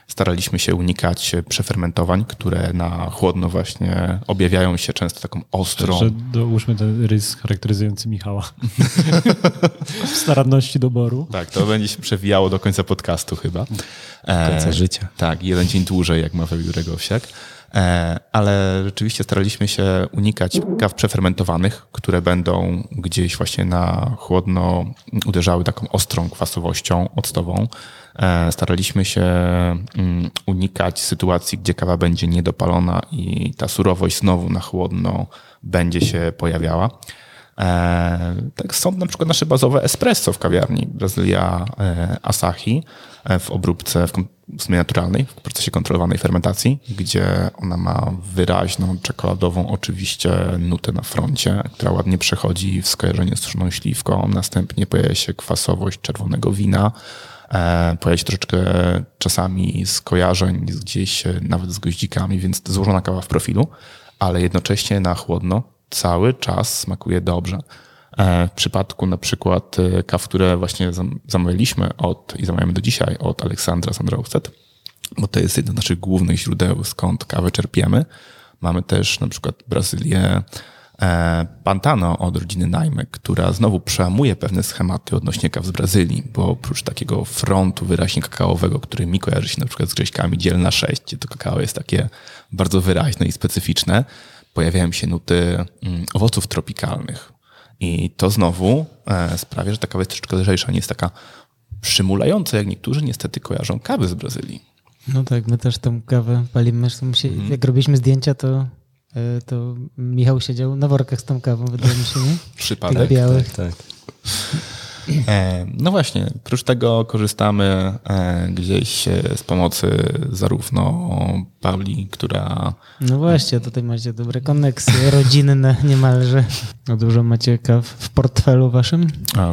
staraliśmy się unikać przefermentowań, które na chłodno właśnie objawiają się często taką ostrą. Że dołóżmy ten rys charakteryzujący Michała. w staranności doboru. Tak, to będzie się przewijało do końca podcastu chyba. Do końca e, życia. Tak, jeden dzień dłużej, jak ma Jurek Grzegowsiak. E, ale rzeczywiście staraliśmy się unikać kaw przefermentowanych, które będą gdzieś właśnie na chłodno uderzały taką ostrą kwasowością octową. E, staraliśmy się mm, unikać sytuacji, gdzie kawa będzie niedopalona i ta surowość znowu na chłodno będzie się pojawiała. E, tak są na przykład nasze bazowe espresso w kawiarni Brazylia Asahi w obróbce, w sumie naturalnej, w procesie kontrolowanej fermentacji, gdzie ona ma wyraźną czekoladową oczywiście nutę na froncie, która ładnie przechodzi w skojarzenie z suszoną śliwką. Następnie pojawia się kwasowość czerwonego wina, e, pojawia się troszeczkę czasami skojarzeń gdzieś nawet z goździkami, więc złożona kawa w profilu, ale jednocześnie na chłodno cały czas smakuje dobrze. E, w przypadku na przykład e, kaw, które właśnie zamawialiśmy od i zamawiamy do dzisiaj od Aleksandra Sandrowsted, bo to jest jedno z naszych głównych źródeł, skąd kawę czerpiemy. Mamy też na przykład Brazylię e, Pantano od rodziny Najmek, która znowu przełamuje pewne schematy odnośnie kaw z Brazylii, bo oprócz takiego frontu wyraźnie kakaowego, który mi kojarzy się na przykład z grześkami dzielna 6, gdzie to kakao jest takie bardzo wyraźne i specyficzne, pojawiają się nuty mm, owoców tropikalnych. I to znowu e, sprawia, że ta kawa jest troszeczkę lżejsza, nie jest taka przymulająca, jak niektórzy niestety kojarzą kawy z Brazylii. No tak, my też tą kawę palimy. Mhm. Jak robiliśmy zdjęcia, to, e, to Michał siedział na workach z tą kawą, wydaje mi się, nie? Przypadek. Tych białych. Tak, tak. E, no właśnie, oprócz tego korzystamy e, gdzieś z pomocy zarówno Pauli, która... No właśnie, tutaj macie dobre koneksje rodzinne niemalże. No dużo macie kaw w portfelu waszym?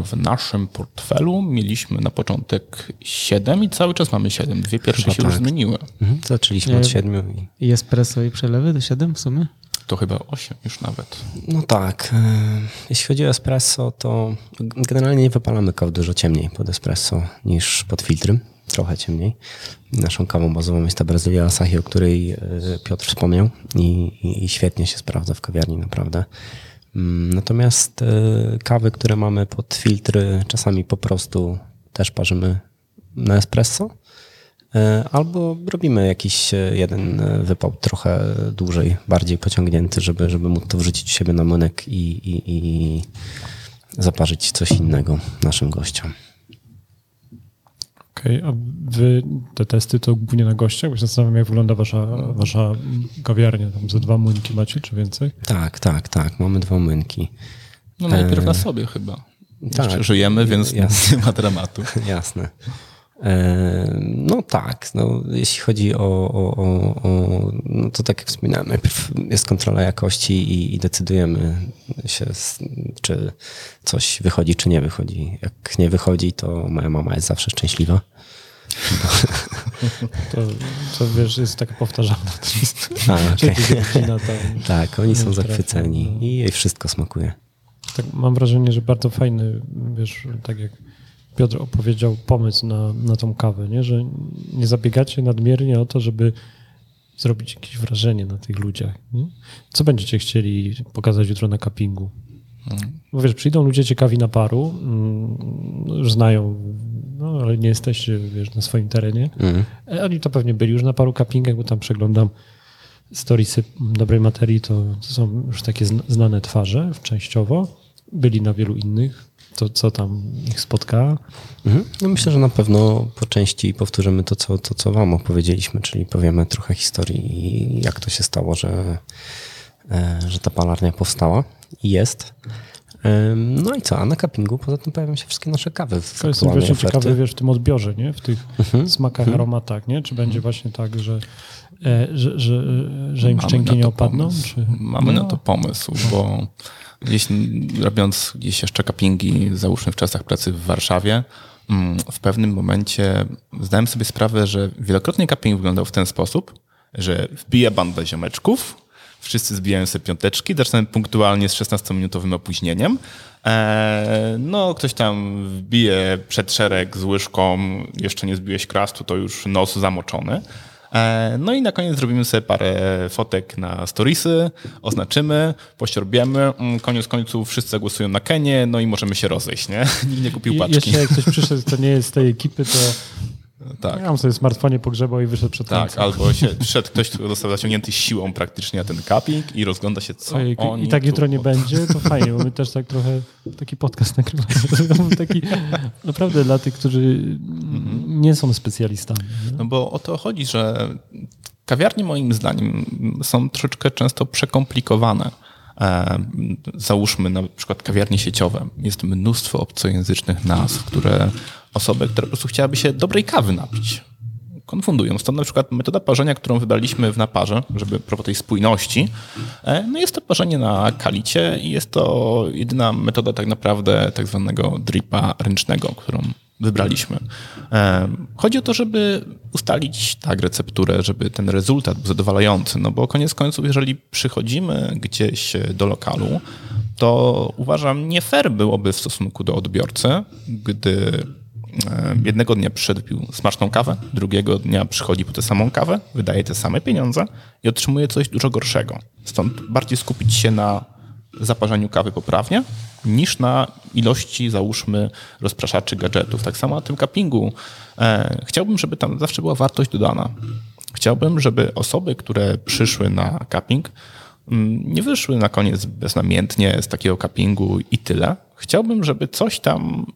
W naszym portfelu mieliśmy na początek siedem i cały czas mamy siedem. Dwie pierwsze Chyba się tak. już zmieniły. Mhm. Zaczęliśmy od siedmiu. I espresso i przelewy do siedem w sumie? To chyba 8 już nawet. No tak. E, jeśli chodzi o espresso, to generalnie nie wypalamy kaw dużo ciemniej pod espresso niż pod filtrem. trochę ciemniej. Naszą kawą bazową jest ta Brazylia Asahi, o której e, Piotr wspomniał i, i, świetnie się sprawdza w kawiarni, naprawdę. Mm, Natomiast e, kawy, które mamy pod filtry, czasami po prostu też parzymy na espresso. E, Albo robimy jakiś e, jeden e, wypał trochę dłużej, bardziej pociągnięty, żeby, żeby móc to wrzucić u siebie na młynek i, i, i zaparzyć coś innego naszym gościom. Okej, a wy te testy to głównie na gościach? Bo się zastanawiam, jak wygląda wasza, wasza kawiarnia. Tam ze dwa młynki macie, czy więcej? Tak, tak, tak. Mamy dwa młynki. No najpierw na sobie chyba. tak. Jeszcze żyjemy, więc Jasne. nie ma dramatu. Jasne. No tak, no, jeśli chodzi o, o, o, o no to tak jak wspominałem, najpierw jest kontrola jakości i, i decydujemy się, czy coś wychodzi, czy nie wychodzi. Jak nie wychodzi, to moja mama jest zawsze szczęśliwa. To, to wiesz, jest taka powtarzalna. A, tam. Tak, oni są zachwyceni no. i jej wszystko smakuje. Tak, mam wrażenie, że bardzo fajny, wiesz, tak jak Piotr opowiedział, pomysł na, na tą kawę, nie? że nie zabiegacie nadmiernie o to, żeby zrobić jakieś wrażenie na tych ludziach. Nie? Co będziecie chcieli pokazać jutro na cuppingu? Bo wiesz, przyjdą ludzie ciekawi na paru, mm, już znają, no ale nie jesteście, wiesz, na swoim terenie. Mm. E, Oni to pewnie byli już na paru cuppingach, bo tam przeglądam storiesy dobrej materii, to, to są już takie zna- znane twarze częściowo. Byli na wielu innych. To, co tam ich spotka. Mhm. No myślę, że na pewno po części powtórzymy to co, to, co Wam opowiedzieliśmy, czyli powiemy trochę historii i jak to się stało, że, e, że ta palarnia powstała i jest. No i co, a na cuppingu poza tym pojawią się wszystkie nasze kawy To aktualnej właśnie oferty. ciekawy, wiesz, w tym odbiorze, nie? W tych Mhm. smakach, aromatach, nie? Czy będzie właśnie tak, że, e, że, że, że im Mamy szczęki nie opadną? pomysł. Czy... Mamy No. na to pomysł, bo gdzieś robiąc gdzieś jeszcze cuppingi, załóżmy w czasach pracy w Warszawie, mm, w pewnym momencie zdałem sobie sprawę, że wielokrotnie cupping wyglądał w ten sposób, że wbija banda ziomeczków, wszyscy zbijają sobie piąteczki, zaczynamy punktualnie z 16-minutowym opóźnieniem. Eee, no, ktoś tam wbije przed szereg z łyżką, jeszcze nie zbiłeś krastu, to już nos zamoczony. E, No i na koniec zrobimy sobie parę fotek na storiesy, oznaczymy, pościorbiemy. Mm, Koniec końców wszyscy głosują na Kenię, no i możemy się rozejść, nie? Nikt nie kupił I paczki. jeszcze jak ktoś przyszedł, kto nie jest z tej ekipy, to Tak. ja mam sobie smartfonie pogrzebał i wyszedł przed Tak, końcem. albo się przyszedł ktoś, kto został zaciągnięty siłą praktycznie na ten cupping i rozgląda się, co oni I tak jutro nie od- będzie, to fajnie, bo my też tak trochę taki podcast nagrywamy. taki naprawdę dla tych, którzy nie są specjalistami. nie? No bo o to chodzi, że kawiarnie moim zdaniem są troszeczkę często przekomplikowane. E, Załóżmy na przykład kawiarnie sieciowe. Jest mnóstwo obcojęzycznych nazw, które osoby, które po prostu chciałaby się dobrej kawy napić, konfundują. Stąd na przykład metoda parzenia, którą wybraliśmy w naparze, żeby propos tej spójności, e, no jest to parzenie na kalicie i jest to jedyna metoda tak naprawdę tak zwanego dripa ręcznego, którą wybraliśmy. E, Chodzi o to, żeby ustalić tak recepturę, żeby ten rezultat był zadowalający, no bo koniec końców, jeżeli przychodzimy gdzieś do lokalu, to uważam nie fair byłoby w stosunku do odbiorcy, gdy Jednego dnia przyszedł, pił smaczną kawę, drugiego dnia przychodzi po tę samą kawę, wydaje te same pieniądze i otrzymuje coś dużo gorszego. Stąd bardziej skupić się na zaparzeniu kawy poprawnie, niż na ilości, załóżmy, rozpraszaczy, gadżetów. Tak samo na tym cuppingu. E, chciałbym, żeby tam zawsze była wartość dodana. Chciałbym, żeby osoby, które przyszły na cupping, mm, nie wyszły na koniec beznamiętnie z takiego cuppingu i tyle. Chciałbym, żeby coś tam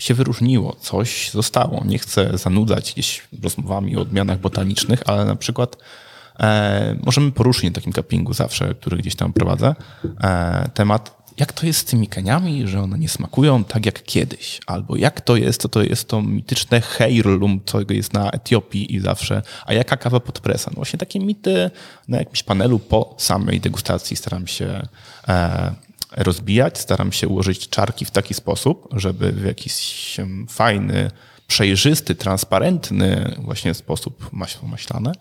się wyróżniło, coś zostało. Nie chcę zanudzać jakieś rozmowami o odmianach botanicznych, ale na przykład e, możemy poruszyć na takim cuppingu zawsze, który gdzieś tam prowadzę, e, temat jak to jest z tymi keniami, że one nie smakują tak jak kiedyś, albo jak to jest, to to jest to mityczne heirloom, co jest na Etiopii i zawsze, a jaka kawa pod presa? No właśnie takie mity na jakimś panelu po samej degustacji staram się e, rozbijać, staram się ułożyć czarki w taki sposób, żeby w jakiś fajny, przejrzysty, transparentny właśnie sposób maśło maślane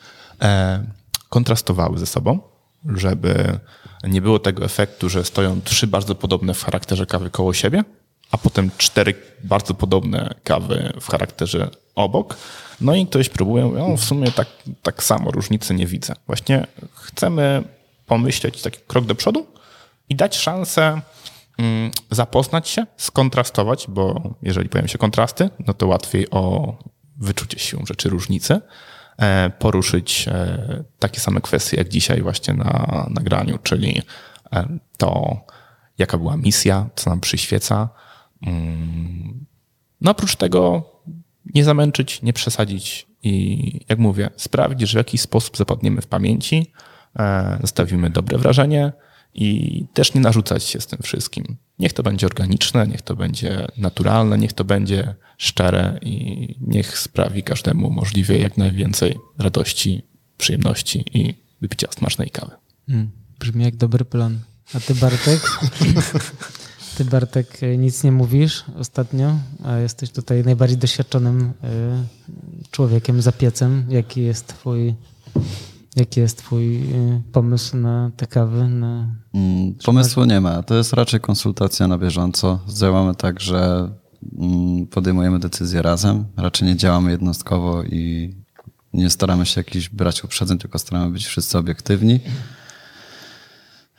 e, kontrastowały ze sobą, żeby nie było tego efektu, że stoją trzy bardzo podobne w charakterze kawy koło siebie, a potem cztery bardzo podobne kawy w charakterze obok. No i ktoś próbuje, no w sumie tak, tak samo różnicy nie widzę. Właśnie chcemy pomyśleć taki krok do przodu i dać szansę mm, zapoznać się, skontrastować, bo jeżeli pojawią się kontrasty, no to łatwiej o wyczucie siłą rzeczy różnicy, e, poruszyć e, takie same kwestie jak dzisiaj właśnie na nagraniu, czyli e, to, jaka była misja, co nam przyświeca. Mm, no oprócz tego nie zamęczyć, nie przesadzić i jak mówię, sprawić, że w jakiś sposób zapadniemy w pamięci, zostawimy dobre wrażenie i też nie narzucać się z tym wszystkim. Niech to będzie organiczne, niech to będzie naturalne, niech to będzie szczere i niech sprawi każdemu możliwie jak najwięcej radości, przyjemności i wypicia smacznej kawy. Hmm, brzmi jak dobry plan. A ty Bartek? Ty Bartek nic nie mówisz ostatnio, a jesteś tutaj najbardziej doświadczonym y, człowiekiem za piecem. Jaki jest twój Jaki jest Twój y, pomysł na te kawy? Na... Mm, pomysłu nie ma. To jest raczej konsultacja na bieżąco. Działamy tak, że mm, podejmujemy decyzje razem. Raczej nie działamy jednostkowo i nie staramy się jakichś brać uprzedzeń, tylko staramy być wszyscy obiektywni.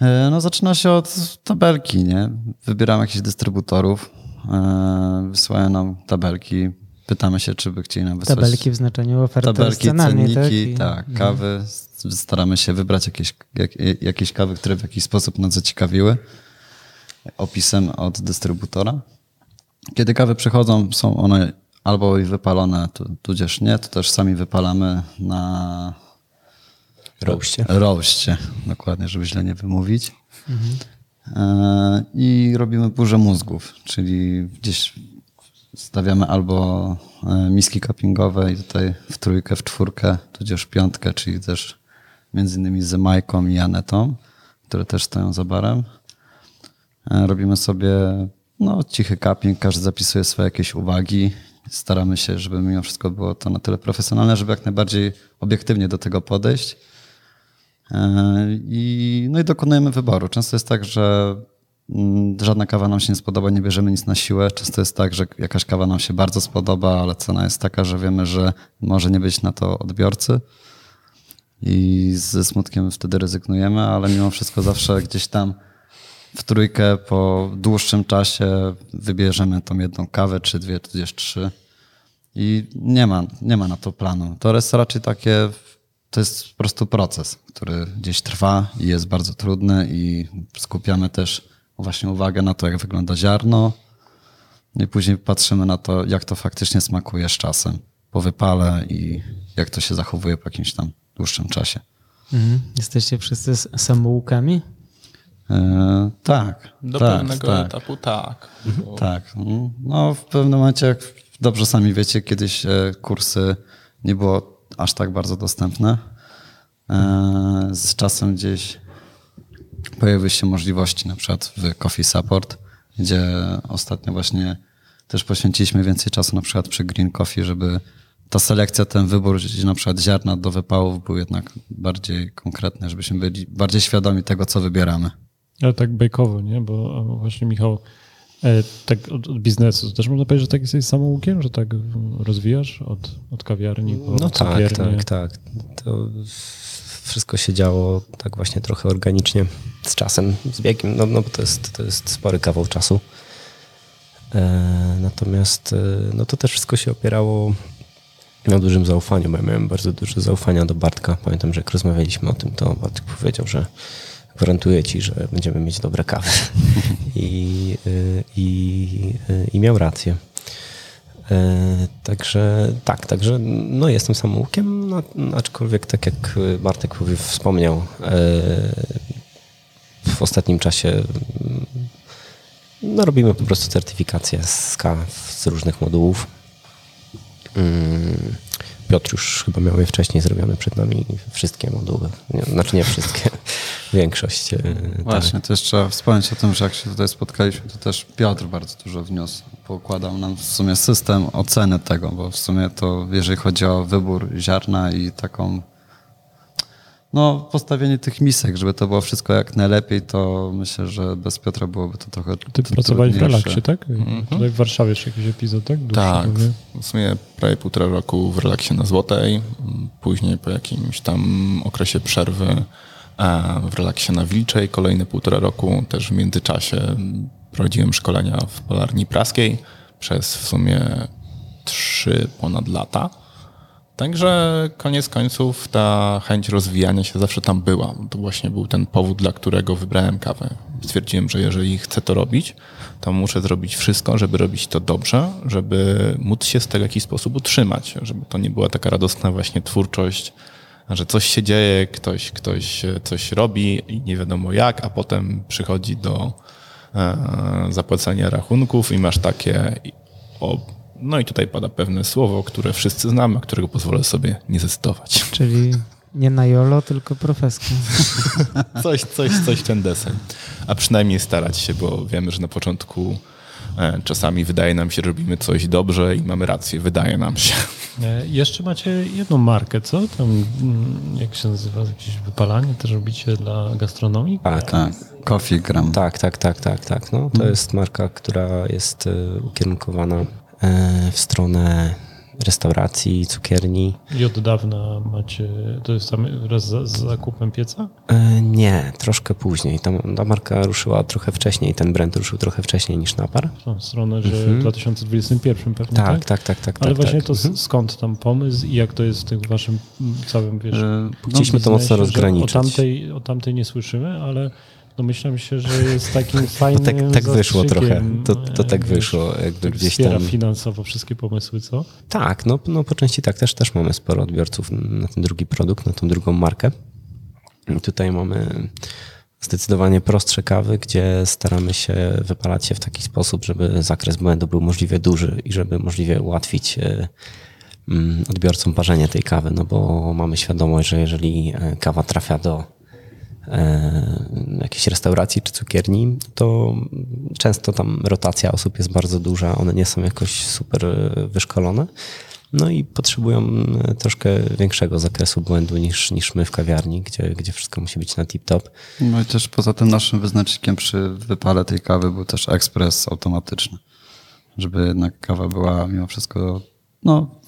E, no, zaczyna się od tabelki, nie? Wybieramy jakichś dystrybutorów, e, wysyłają nam tabelki, pytamy się, czy by chcieli nam wysłać... Tabelki w znaczeniu oferty Tabelki, cenami, cenniki, tak? tak, kawy. Staramy się wybrać jakieś, jak, jakieś kawy, które w jakiś sposób nas zaciekawiły opisem od dystrybutora. Kiedy kawy przychodzą, są one albo wypalone, tudzież nie, to też sami wypalamy na roście. Roście, dokładnie, żeby źle nie wymówić. Mhm. I robimy burzę mózgów, czyli gdzieś stawiamy albo e, miski cuppingowe i tutaj w trójkę, w czwórkę, tudzież piątkę, czyli też między innymi z Majką i Anetą, które też stoją za barem. E, robimy sobie no, cichy cupping, każdy zapisuje swoje jakieś uwagi. Staramy się, żeby mimo wszystko było to na tyle profesjonalne, żeby jak najbardziej obiektywnie do tego podejść. E, I, no i dokonujemy wyboru. Często jest tak, że żadna kawa nam się nie spodoba, nie bierzemy nic na siłę. Często jest tak, że jakaś kawa nam się bardzo spodoba, ale cena jest taka, że wiemy, że może nie być na to odbiorcy i ze smutkiem wtedy rezygnujemy, ale mimo wszystko zawsze gdzieś tam w trójkę po dłuższym czasie wybierzemy tą jedną kawę, czy dwie, tudzież trzy. I nie ma, nie ma na to planu. To jest raczej takie, to jest po prostu proces, który gdzieś trwa i jest bardzo trudny i skupiamy też właśnie uwagę na to, jak wygląda ziarno. I później patrzymy na to, jak to faktycznie smakuje z czasem, po wypale i jak to się zachowuje po jakimś tam dłuższym czasie. Mhm. Jesteście wszyscy samoułkami? E, tak. Do tak, pewnego tak. etapu tak. Bo... Tak. No w pewnym momencie, jak dobrze sami wiecie, kiedyś e, kursy nie było aż tak bardzo dostępne. E, z czasem gdzieś pojawiły się możliwości, na przykład w Coffee Support, gdzie ostatnio właśnie też poświęciliśmy więcej czasu na przykład przy Green Coffee, żeby ta selekcja, ten wybór na przykład ziarna do wypałów był jednak bardziej konkretny, żebyśmy byli bardziej świadomi tego, co wybieramy. Ale tak bejkowo, nie? Bo właśnie Michał, e, tak od, od, biznesu też można powiedzieć, że tak jesteś samoukiem, że tak rozwijasz od, od kawiarni po No tak, tak, tak. To wszystko się działo tak właśnie trochę organicznie z czasem, z biegiem, no, no bo to jest, to jest spory kawał czasu. E, natomiast e, no to też wszystko się opierało na dużym zaufaniu, bo ja miałem bardzo dużo zaufania do Bartka. Pamiętam, że jak rozmawialiśmy o tym, to Bartek powiedział, że gwarantuję ci, że będziemy mieć dobre kawy. I, y, i, i miał rację. E, także tak, także no jestem samoukiem, no, aczkolwiek tak jak Bartek wspomniał, e, w ostatnim czasie no, robimy po prostu certyfikację z z różnych modułów Mm, Piotr już chyba miał je wcześniej zrobione przed nami wszystkie moduły. Nie, znaczy nie wszystkie, większość. E, Właśnie, tak. też trzeba wspomnieć o tym, że jak się tutaj spotkaliśmy, to też Piotr bardzo dużo wniósł. Pokładał nam w sumie system oceny tego, bo w sumie to jeżeli chodzi o wybór ziarna i taką no, postawienie tych misek, żeby to było wszystko jak najlepiej, to myślę, że bez Piotra byłoby to trochę Ty pracowałeś w relaksie, tak? Tutaj w Warszawie jeszcze jakiś epizod, tak? Dłuższy, Tak, w sumie prawie półtora roku w relaksie na Złotej, później po jakimś tam okresie przerwy e, w relaksie na Wilczej, kolejne półtora roku też w międzyczasie prowadziłem szkolenia w Polarni Praskiej przez w sumie trzy ponad lata. Także koniec końców ta chęć rozwijania się zawsze tam była. To właśnie był ten powód, dla którego wybrałem kawę. Stwierdziłem, że jeżeli chcę to robić, to muszę zrobić wszystko, żeby robić to dobrze, żeby móc się z tego w jakiś sposób utrzymać, żeby to nie była taka radosna właśnie twórczość, że coś się dzieje, ktoś, ktoś coś robi i nie wiadomo jak, a potem przychodzi do e, zapłacenia rachunków i masz takie o, no i tutaj pada pewne słowo, które wszyscy znamy, a którego pozwolę sobie nie zdecydować. Czyli nie na jolo, tylko profeska. Coś, coś, coś ten deseń. A przynajmniej starać się, bo wiemy, że na początku e, czasami wydaje nam się, że robimy coś dobrze i mamy rację, wydaje nam się. E, Jeszcze macie jedną markę, co? Tam, mm, jak się nazywa, jakieś wypalanie też robicie dla gastronomii? Tak, Tak, Coffee Gram. tak, tak, tak, tak, tak. No, to jest marka, która jest e, ukierunkowana w stronę restauracji, cukierni. I od dawna macie, to jest tam wraz z, z zakupem pieca? E, Nie, troszkę później. Ta, ta marka ruszyła trochę wcześniej, ten brand ruszył trochę wcześniej niż Napar. W tą stronę, że w 2021 pewnie, tak? Tak, tak, tak, tak. Ale tak, właśnie tak. to s- skąd tam pomysł i jak to jest w tym waszym całym, wiesz, E, Chcieliśmy to mocno rozgraniczyć. O tamtej, o tamtej nie słyszymy, ale domyślam się, że jest takim fajnym tak, tak wyszło trochę. To, to tak e, wyszło, jakby tak gdzieś wspiera tam. finansowo wszystkie pomysły, co? Tak, no, no po części tak. Też, też mamy sporo odbiorców na ten drugi produkt, na tą drugą markę. I Tutaj mamy zdecydowanie prostsze kawy, gdzie staramy się wypalać się w taki sposób, żeby zakres błędu był możliwie duży i żeby możliwie ułatwić e, mm, odbiorcom parzenie tej kawy, no bo mamy świadomość, że jeżeli e, kawa trafia do jakiejś restauracji czy cukierni, to często tam rotacja osób jest bardzo duża, one nie są jakoś super e, wyszkolone. No i potrzebują e, troszkę większego zakresu błędu niż, niż my w kawiarni, gdzie, gdzie wszystko musi być na tip-top. No i też poza tym naszym wyznacznikiem przy wypale tej kawy był też ekspres automatyczny. Żeby jednak kawa była mimo wszystko no,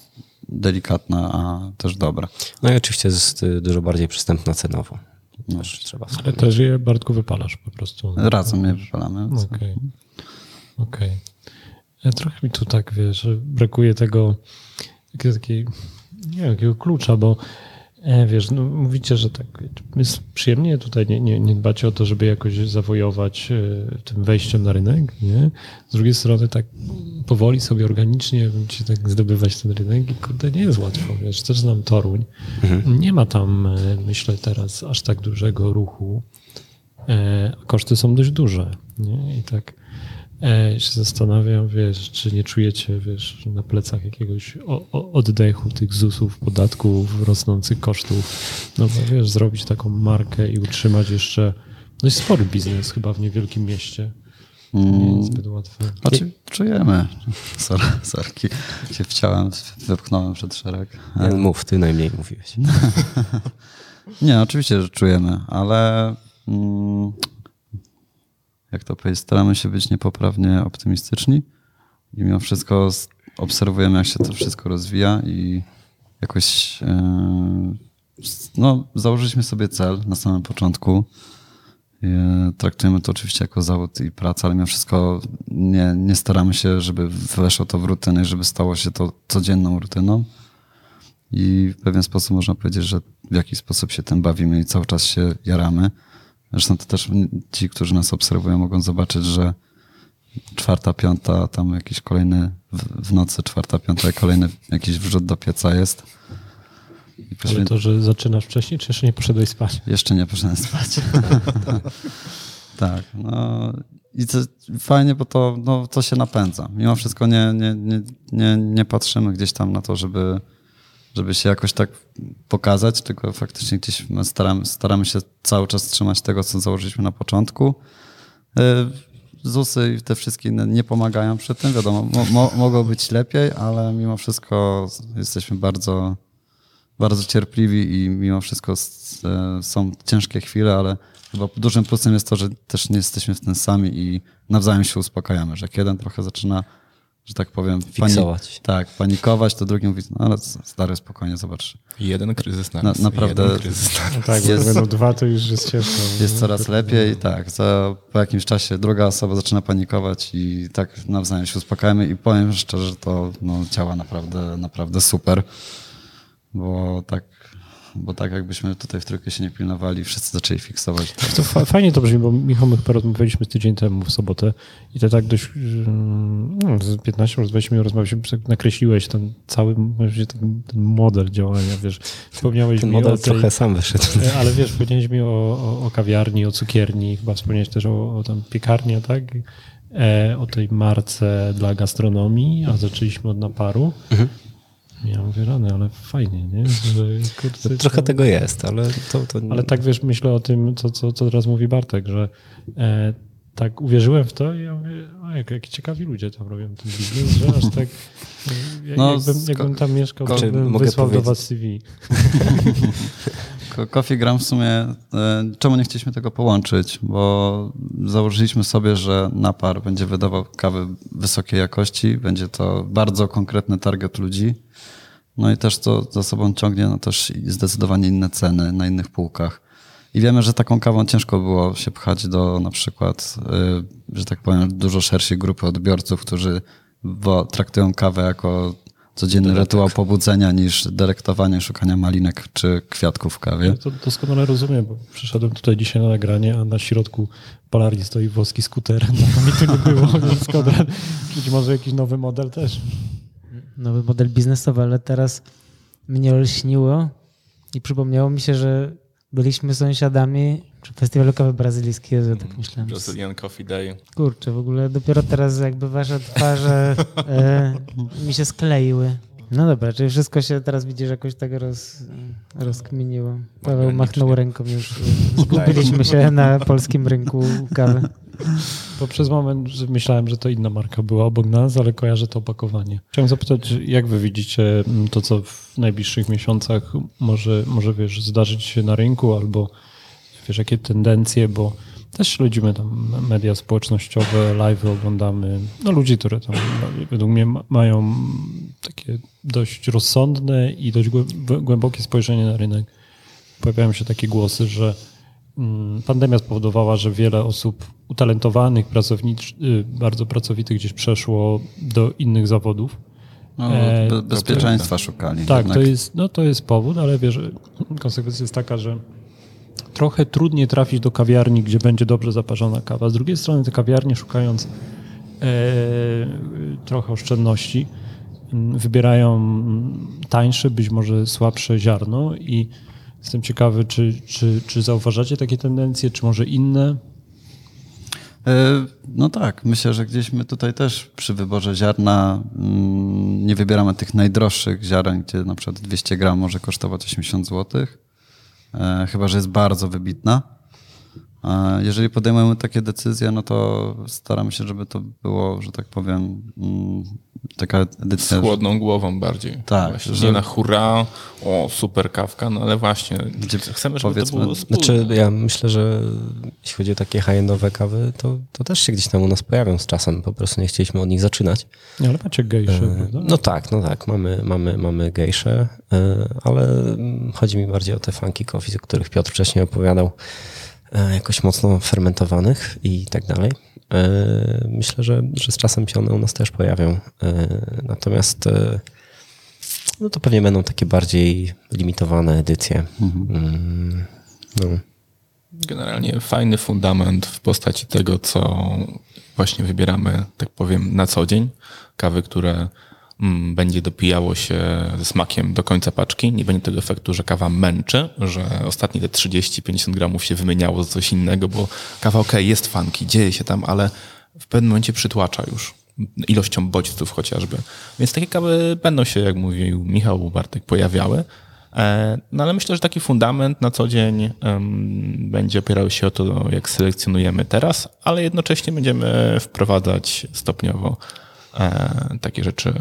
delikatna, a też dobra. No i oczywiście jest e, dużo bardziej przystępna cenowo. Też trzeba Ale wspomnieć. też je, Bartku, wypalasz po prostu. Razem je wypalamy. Okej. Okej. Ja Trochę mi tu tak, wiesz, brakuje tego takiego, nie wiem, jakiego klucza, bo e, wiesz, no, mówicie, że tak jest przyjemnie tutaj nie, nie, nie dbacie o to, żeby jakoś zawojować e, tym wejściem na rynek, nie? Z drugiej strony tak powoli sobie organicznie będziecie tak zdobywać ten rynek i kurde, nie jest łatwo, wiesz, też znam Toruń. Nie ma tam, e, myślę teraz, aż tak dużego ruchu. E, a koszty są dość duże. Nie? I tak e, się zastanawiam, wiesz, czy nie czujecie, wiesz, na plecach jakiegoś o, o, oddechu tych ZUS-ów, podatków, rosnących kosztów. No bo wiesz, zrobić taką markę i utrzymać jeszcze dość spory biznes chyba w niewielkim mieście. Nie jest zbyt łatwe. Znaczy, czujemy. Sorry, sorki. Się wciąłem, wypchnąłem przed szereg. Nie, Mów, ty najmniej mówiłeś. Nie, oczywiście, że czujemy, ale mm, jak to powiedzieć, staramy się być niepoprawnie optymistyczni i mimo wszystko obserwujemy, jak się to wszystko rozwija i jakoś s- no, założyliśmy sobie cel na samym początku. Yy, Traktujemy to oczywiście jako zawód i pracę, ale mimo wszystko nie, nie staramy się, żeby weszło to w rutynę, żeby stało się to codzienną rutyną. I w pewien sposób można powiedzieć, że w jakiś sposób się tym bawimy i cały czas się jaramy. Zresztą to też ci, którzy nas obserwują, mogą zobaczyć, że czwarta, piąta, tam jakiś kolejny w, w nocy, czwarta, piąta, kolejny jakiś wrzut do pieca jest. Ale to, że zaczynasz wcześniej, czy jeszcze nie poszedłeś spać? jeszcze nie poszedłem spać. tak, no i to fajnie, bo to, no, to się napędza. Mimo wszystko nie, nie, nie, nie, nie patrzymy gdzieś tam na to, żeby, żeby się jakoś tak pokazać, tylko faktycznie gdzieś my staramy, staramy się cały czas trzymać tego, co założyliśmy na początku. Y, ZUSy i te wszystkie inne nie pomagają przy tym. Wiadomo, mo, mo, mogło być lepiej, ale mimo wszystko jesteśmy bardzo bardzo cierpliwi i mimo wszystko e, są ciężkie chwile, ale chyba dużym plusem jest to, że też nie jesteśmy w tym sami i nawzajem się uspokajamy, że jak jeden trochę zaczyna, że tak powiem, Fiksować. tak, panikować, to drugi mówi, no ale stary, spokojnie, zobacz, Jeden kryzys na Na- naprawdę- Jeden kryzys na raz. No tak, bo Jest- będą dwa, to już jest ciężko. jest coraz lepiej i tak, za, po jakimś czasie druga osoba zaczyna panikować i tak nawzajem się uspokajamy i powiem szczerze, że to no, działa naprawdę, naprawdę super, bo tak, bo tak jakbyśmy tutaj w trójkę się nie pilnowali, wszyscy zaczęli fiksować. To, To fa- fajnie to brzmi, bo Michał, my chyba rozmawialiśmy tydzień temu w sobotę i to tak dość, no, z 15 może 20 minut rozmawialiśmy, tak nakreśliłeś ten cały ten, ten model działania, wiesz, wspomniałeś Ten mi model o tej, trochę sam wyszedł. E, Ale wiesz, powiedziałeś mi o, o, o kawiarni, o cukierni, chyba wspomniałeś też o, o tam piekarni, tak? E, o tej marce dla gastronomii, a zaczęliśmy od naparu. Ja mówię, rany, ale fajnie, nie? Że, kurczę, Trochę to- tego jest, ale to... to Ale tak wiesz, myślę o tym, co, co, co teraz mówi Bartek, że e, tak uwierzyłem w to i ja mówię, o, jak, jak ciekawi ludzie tam robią ten biznes, że aż tak e, No, jakbym, jakbym tam mieszkał, to bym wysłał do powiedzieć- was CV. Ko- Coffee Gram w sumie, e, czemu nie chcieliśmy tego połączyć? Bo założyliśmy sobie, że napar będzie wydawał kawy wysokiej jakości, będzie to bardzo konkretny target ludzi. No i też to za sobą ciągnie no też zdecydowanie inne ceny na innych półkach. I wiemy, że taką kawą ciężko było się pchać do na przykład, y, że tak powiem, dużo szerszej grupy odbiorców, którzy traktują kawę jako codzienny rytuał pobudzenia niż delektowanie, szukania malinek czy kwiatków w kawie. Ja to doskonale rozumiem, bo przyszedłem tutaj dzisiaj na nagranie, a na środku Polaris stoi włoski skuter. No, mi tego było, więc być może jakiś nowy model też. nowy model biznesowy, ale teraz mnie lśniło i przypomniało mi się, że byliśmy sąsiadami przy festiwalu kawy brazylijskiej, ja tak myślałem. Brazilian Coffee Day. Kurczę, w ogóle dopiero teraz jakby wasze twarze e, mi się skleiły. No dobra, czyli wszystko się teraz widzisz jakoś tak roz, rozkminiło. Paweł machnął ręką już. Zgubiliśmy się na polskim rynku kawy. Bo przez moment myślałem, że to inna marka była obok nas, ale kojarzę to opakowanie. Chciałem zapytać, jak wy widzicie to, co w najbliższych miesiącach może, może wiesz, zdarzyć się na rynku, albo wiesz, jakie tendencje, bo też śledzimy tam media społecznościowe, live oglądamy, no ludzi, które tam no, według mnie ma- mają takie dość rozsądne i dość głę- głębokie spojrzenie na rynek. Pojawiają się takie głosy, że pandemia spowodowała, że wiele osób utalentowanych, y, bardzo pracowitych gdzieś przeszło do innych zawodów. No, be- bezpieczeństwa szukali. Tak, jednak. to jest, no, to jest powód, ale wiesz, konsekwencja jest taka, że trochę trudniej trafić do kawiarni, gdzie będzie dobrze zaparzona kawa. Z drugiej strony te kawiarnie szukając e, trochę oszczędności m, wybierają mm, tańsze, być może słabsze ziarno i jestem ciekawy, czy, czy, czy zauważacie takie tendencje, czy może inne? E, No tak, myślę, że gdzieś my tutaj też przy wyborze ziarna mm, nie wybieramy tych najdroższych ziaren, gdzie na przykład 200 gram może kosztować 80 zł, e, chyba że jest bardzo wybitna. Jeżeli podejmujemy takie decyzje, no to staramy się, żeby to było, że tak powiem, mm, taka Z edycja. chłodną głową bardziej. Tak, Właśnie. że- Nie na hurra, o super kawka, no ale właśnie Gdzie chcemy, żeby powiedzmy- to było wspólne. Znaczy, ja myślę, że jeśli chodzi o takie high-endowe kawy, to, to też się gdzieś tam u nas pojawią z czasem. Po prostu nie chcieliśmy od nich zaczynać. Nie, ale macie gejsze, E, prawda? No tak, no tak, mamy, mamy, mamy gejsze, e, ale chodzi mi bardziej o te funky coffee, o których Piotr wcześniej opowiadał, jakoś mocno fermentowanych i tak dalej. E, Myślę, że, że z czasem się one u nas też pojawią. E, Natomiast e, no to pewnie będą takie bardziej limitowane edycje. Mm, No. Generalnie fajny fundament w postaci tego, co właśnie wybieramy, tak powiem, na co dzień. Kawy, które będzie dopijało się ze smakiem do końca paczki. Nie będzie tego efektu, że kawa męczy, że ostatnie te 30-50 gramów się wymieniało za coś innego, bo kawa okej, jest fanki, dzieje się tam, ale w pewnym momencie przytłacza już ilością bodźców chociażby. Więc takie kawy będą się, jak mówił Michał Bartek, pojawiały. E, No ale myślę, że taki fundament na co dzień będzie opierał się o to, jak selekcjonujemy teraz, ale jednocześnie będziemy wprowadzać stopniowo e, takie rzeczy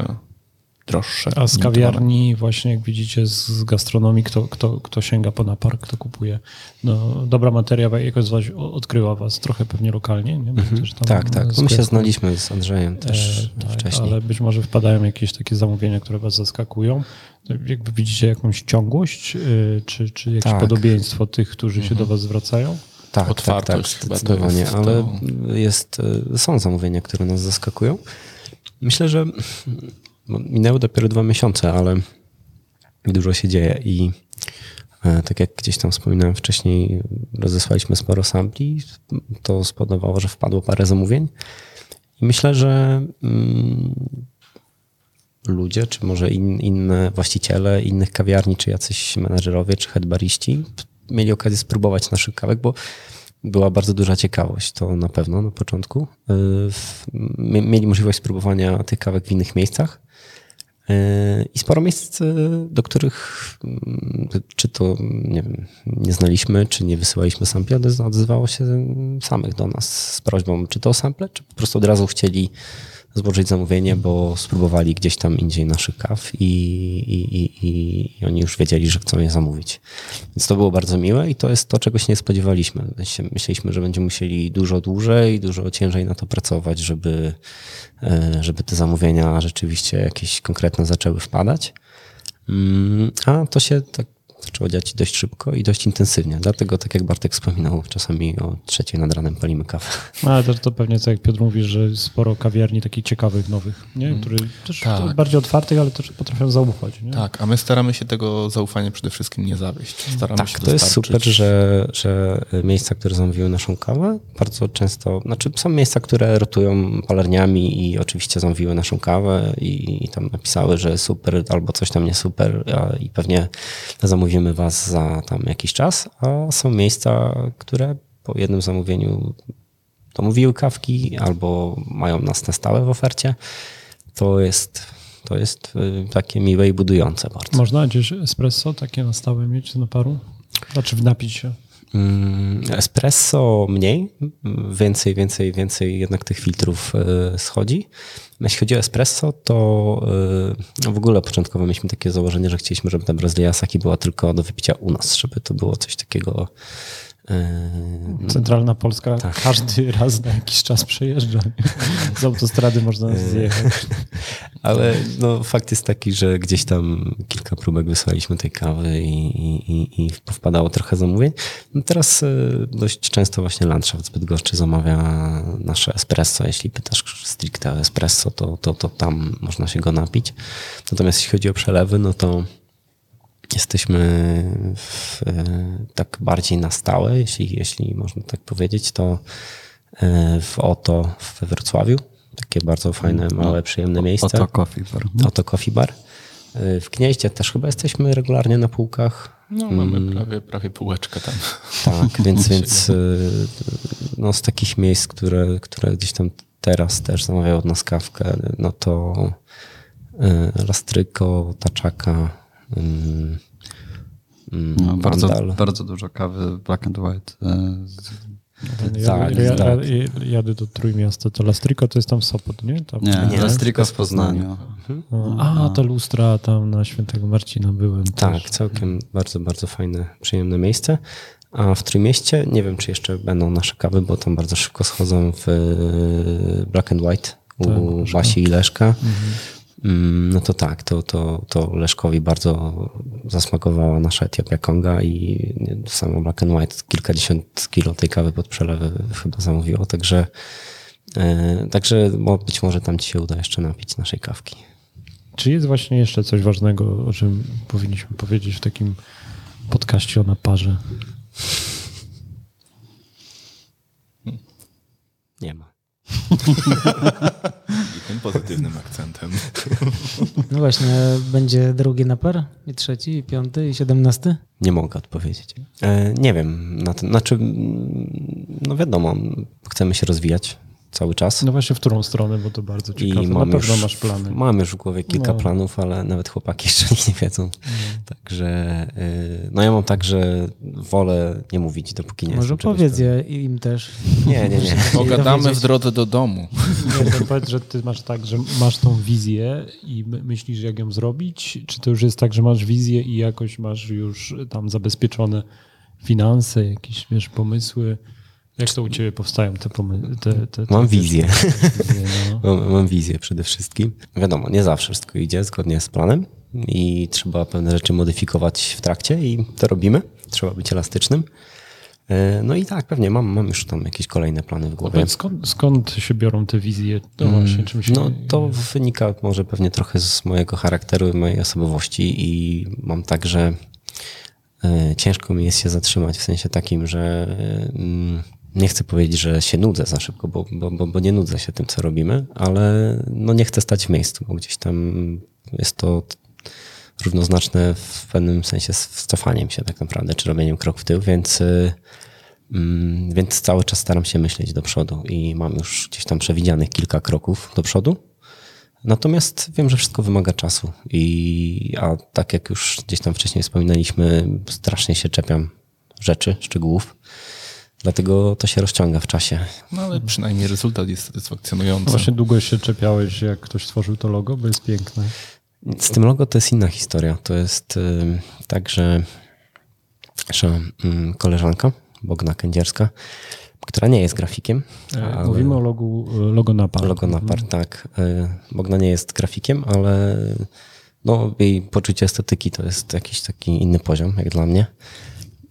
droższe. A z kawiarni właśnie, jak widzicie, z gastronomii, kto, kto, kto sięga po napar, kto kupuje. No, dobra materia jakoś odkryła was trochę pewnie lokalnie, nie? Tam Tak, tak. My się znaliśmy z Andrzejem też e, tak, wcześniej. Ale być może wpadają jakieś takie zamówienia, które was zaskakują. Jakby widzicie jakąś ciągłość, y, czy, czy jakieś Tak. podobieństwo tych, którzy się do was zwracają? Tak, Otwartość tak, chyba tak, to zdecydowanie, jest ale to- jest, y, są zamówienia, które nas zaskakują. Myślę, że no, minęły dopiero dwa miesiące, ale dużo się dzieje i e, tak jak gdzieś tam wspominałem wcześniej, rozesłaliśmy sporo sampli, to spowodowało, że wpadło parę zamówień i myślę, że mm, ludzie, czy może in, inne właściciele innych kawiarni, czy jacyś menadżerowie, czy headbariści mieli okazję spróbować naszych kawek, bo była bardzo duża ciekawość, to na pewno na początku. Mie- Mieli możliwość spróbowania tych kawek w innych miejscach. I sporo miejsc, y, do których mm, czy to nie, wiem, nie znaliśmy, czy nie wysyłaliśmy sampli, odzywało się samych do nas z prośbą, czy to sample, czy po prostu od razu chcieli złożyć zamówienie, bo spróbowali gdzieś tam indziej naszych kaw i, i, i, i, oni już wiedzieli, że chcą je zamówić. Więc to było bardzo miłe i to jest to, czego się nie spodziewaliśmy. Myśl- Myśleliśmy, że będziemy musieli dużo dłużej, dużo ciężej na to pracować, żeby, e, żeby te zamówienia rzeczywiście jakieś konkretne zaczęły wpadać. Mm, A to się tak zaczęło dziać dość szybko i dość intensywnie. Dlatego, tak jak Bartek wspominał, czasami o trzeciej nad ranem palimy kawę. No, ale to, to pewnie, tak jak Piotr mówi, że sporo kawiarni takich ciekawych, nowych, nie? Które też Tak. bardziej otwartych, ale też potrafią zaufać. Nie? Tak, a my staramy się tego zaufania przede wszystkim nie zawieść. Staramy Tak, się to jest super, że, że miejsca, które zamówiły naszą kawę, bardzo często, znaczy są miejsca, które rotują palarniami i oczywiście zamówiły naszą kawę i, i tam napisały, że super albo coś tam nie super a, i pewnie zamówimy was za tam jakiś czas, a są miejsca, które po jednym zamówieniu domówiły kawki albo mają nas na stałe w ofercie. To jest, to jest y, takie miłe i budujące bardzo. Można gdzieś espresso takie na stałe mieć na paru? Znaczy napić się. Mm, Espresso mniej, więcej, więcej, więcej jednak tych filtrów y, schodzi. Jeśli chodzi o espresso, to no w ogóle początkowo mieliśmy takie założenie, że chcieliśmy, żeby ta Brazylia Saki była tylko do wypicia u nas, żeby to było coś takiego Centralna Polska Tak. każdy raz na jakiś czas przejeżdża. Z autostrady można zjechać. Ale no, fakt jest taki, że gdzieś tam kilka próbek wysłaliśmy tej kawy i, i, i- i wpadało trochę zamówień. No teraz y, dość często właśnie Landschaft z Bydgoszczy zamawia nasze espresso. Jeśli pytasz stricte o espresso, to, to, to tam można się go napić. Natomiast jeśli chodzi o przelewy, no to jesteśmy w, y, tak bardziej na stałe, jeśli, jeśli można tak powiedzieć, to y, w Oto we Wrocławiu. Takie bardzo fajne, małe, przyjemne miejsce. Oto Coffee Bar. Oto Coffee Bar. Y, W Gnieździe też chyba jesteśmy regularnie na półkach. No, mamy prawie, prawie półeczkę tam. Tak, więc, więc no, z takich miejsc, które, które gdzieś tam teraz też zamawiają od nas kawkę, no to Lastryko, Taczaka, ym, No, bardzo, Vandal. bardzo dużo kawy black and white. e, z- Ja, Tak, ja, ja, tak. ja, jadę do Trójmiasta, to Lastriko to jest tam Sopot, nie? Tam, Nie, Nie, Lastriko z z Poznania. Poznania. A, te lustra tam na Świętego Marcina byłem. Tak, też. całkiem bardzo, bardzo fajne, przyjemne miejsce. A w Trójmieście nie wiem, czy jeszcze będą nasze kawy, bo tam bardzo szybko schodzą w e, Black and White u Tak. Basi i Leszka. Mm, No to tak, to, to, to Leszkowi bardzo zasmakowała nasza Etiopia Konga i samo Black and White kilkadziesiąt kilo tej kawy pod przelewy chyba zamówiło, także, e, także być może tam ci się uda jeszcze napić naszej kawki. Czy jest właśnie jeszcze coś ważnego, o czym powinniśmy powiedzieć w takim podcaście o naparze? Nie ma. I tym pozytywnym akcentem. No właśnie, będzie drugi napar, i trzeci, i piąty, i siedemnasty? Nie mogę odpowiedzieć. E, nie wiem. Na ten, znaczy, mm, no wiadomo, chcemy się rozwijać cały czas. No właśnie w którą stronę, bo to bardzo ciekawe. I Na mam pewno już, masz plany. Mam już w głowie kilka No. planów, ale nawet chłopaki jeszcze nie wiedzą, Także y, no ja mam tak, że wolę nie mówić, dopóki nie Może powiedz je im też. Nie, nie, nie. Pogadamy w drodze do domu. Nie, to powiedz, że ty masz tak, że masz tą wizję i my- myślisz, jak ją zrobić? Czy to już jest tak, że masz wizję i jakoś masz już tam zabezpieczone finanse, jakieś, wiesz, pomysły? Jak to u ciebie powstają te pomysły? Te, te, te, Mam wizję. wizje, no. Mam, mam wizję przede wszystkim. Wiadomo, nie zawsze wszystko idzie zgodnie z planem i trzeba pewne rzeczy modyfikować w trakcie i to robimy. Trzeba być elastycznym. E, No i tak, pewnie mam, mam już tam jakieś kolejne plany w głowie. Skąd, skąd się biorą te wizje? Właśnie, czym się... No to wynika może pewnie trochę z mojego charakteru i mojej osobowości i mam tak, że e, ciężko mi jest się zatrzymać w sensie takim, że mm, nie chcę powiedzieć, że się nudzę za szybko, bo, bo, bo, bo nie nudzę się tym, co robimy, ale no nie chcę stać w miejscu, bo gdzieś tam jest to równoznaczne w pewnym sensie z cofaniem się tak naprawdę, czy robieniem krok w tył, więc e, Mm, Więc cały czas staram się myśleć do przodu i mam już gdzieś tam przewidzianych kilka kroków do przodu. Natomiast wiem, że wszystko wymaga czasu i a tak jak już gdzieś tam wcześniej wspominaliśmy, strasznie się czepiam rzeczy, szczegółów. Dlatego to się rozciąga w czasie. No ale przynajmniej rezultat jest satysfakcjonujący. Właśnie długo się czepiałeś, jak ktoś stworzył to logo, bo jest piękne. Z tym logo to jest inna historia. To jest ym, tak, że nasza ym, koleżanka, Bogna Kędzierska, która nie jest grafikiem. E, ale- Mówimy o logu, logo Napar. Logo Napar, tak. Y, Bogna nie jest grafikiem, ale no, jej poczucie estetyki to jest jakiś taki inny poziom, jak dla mnie.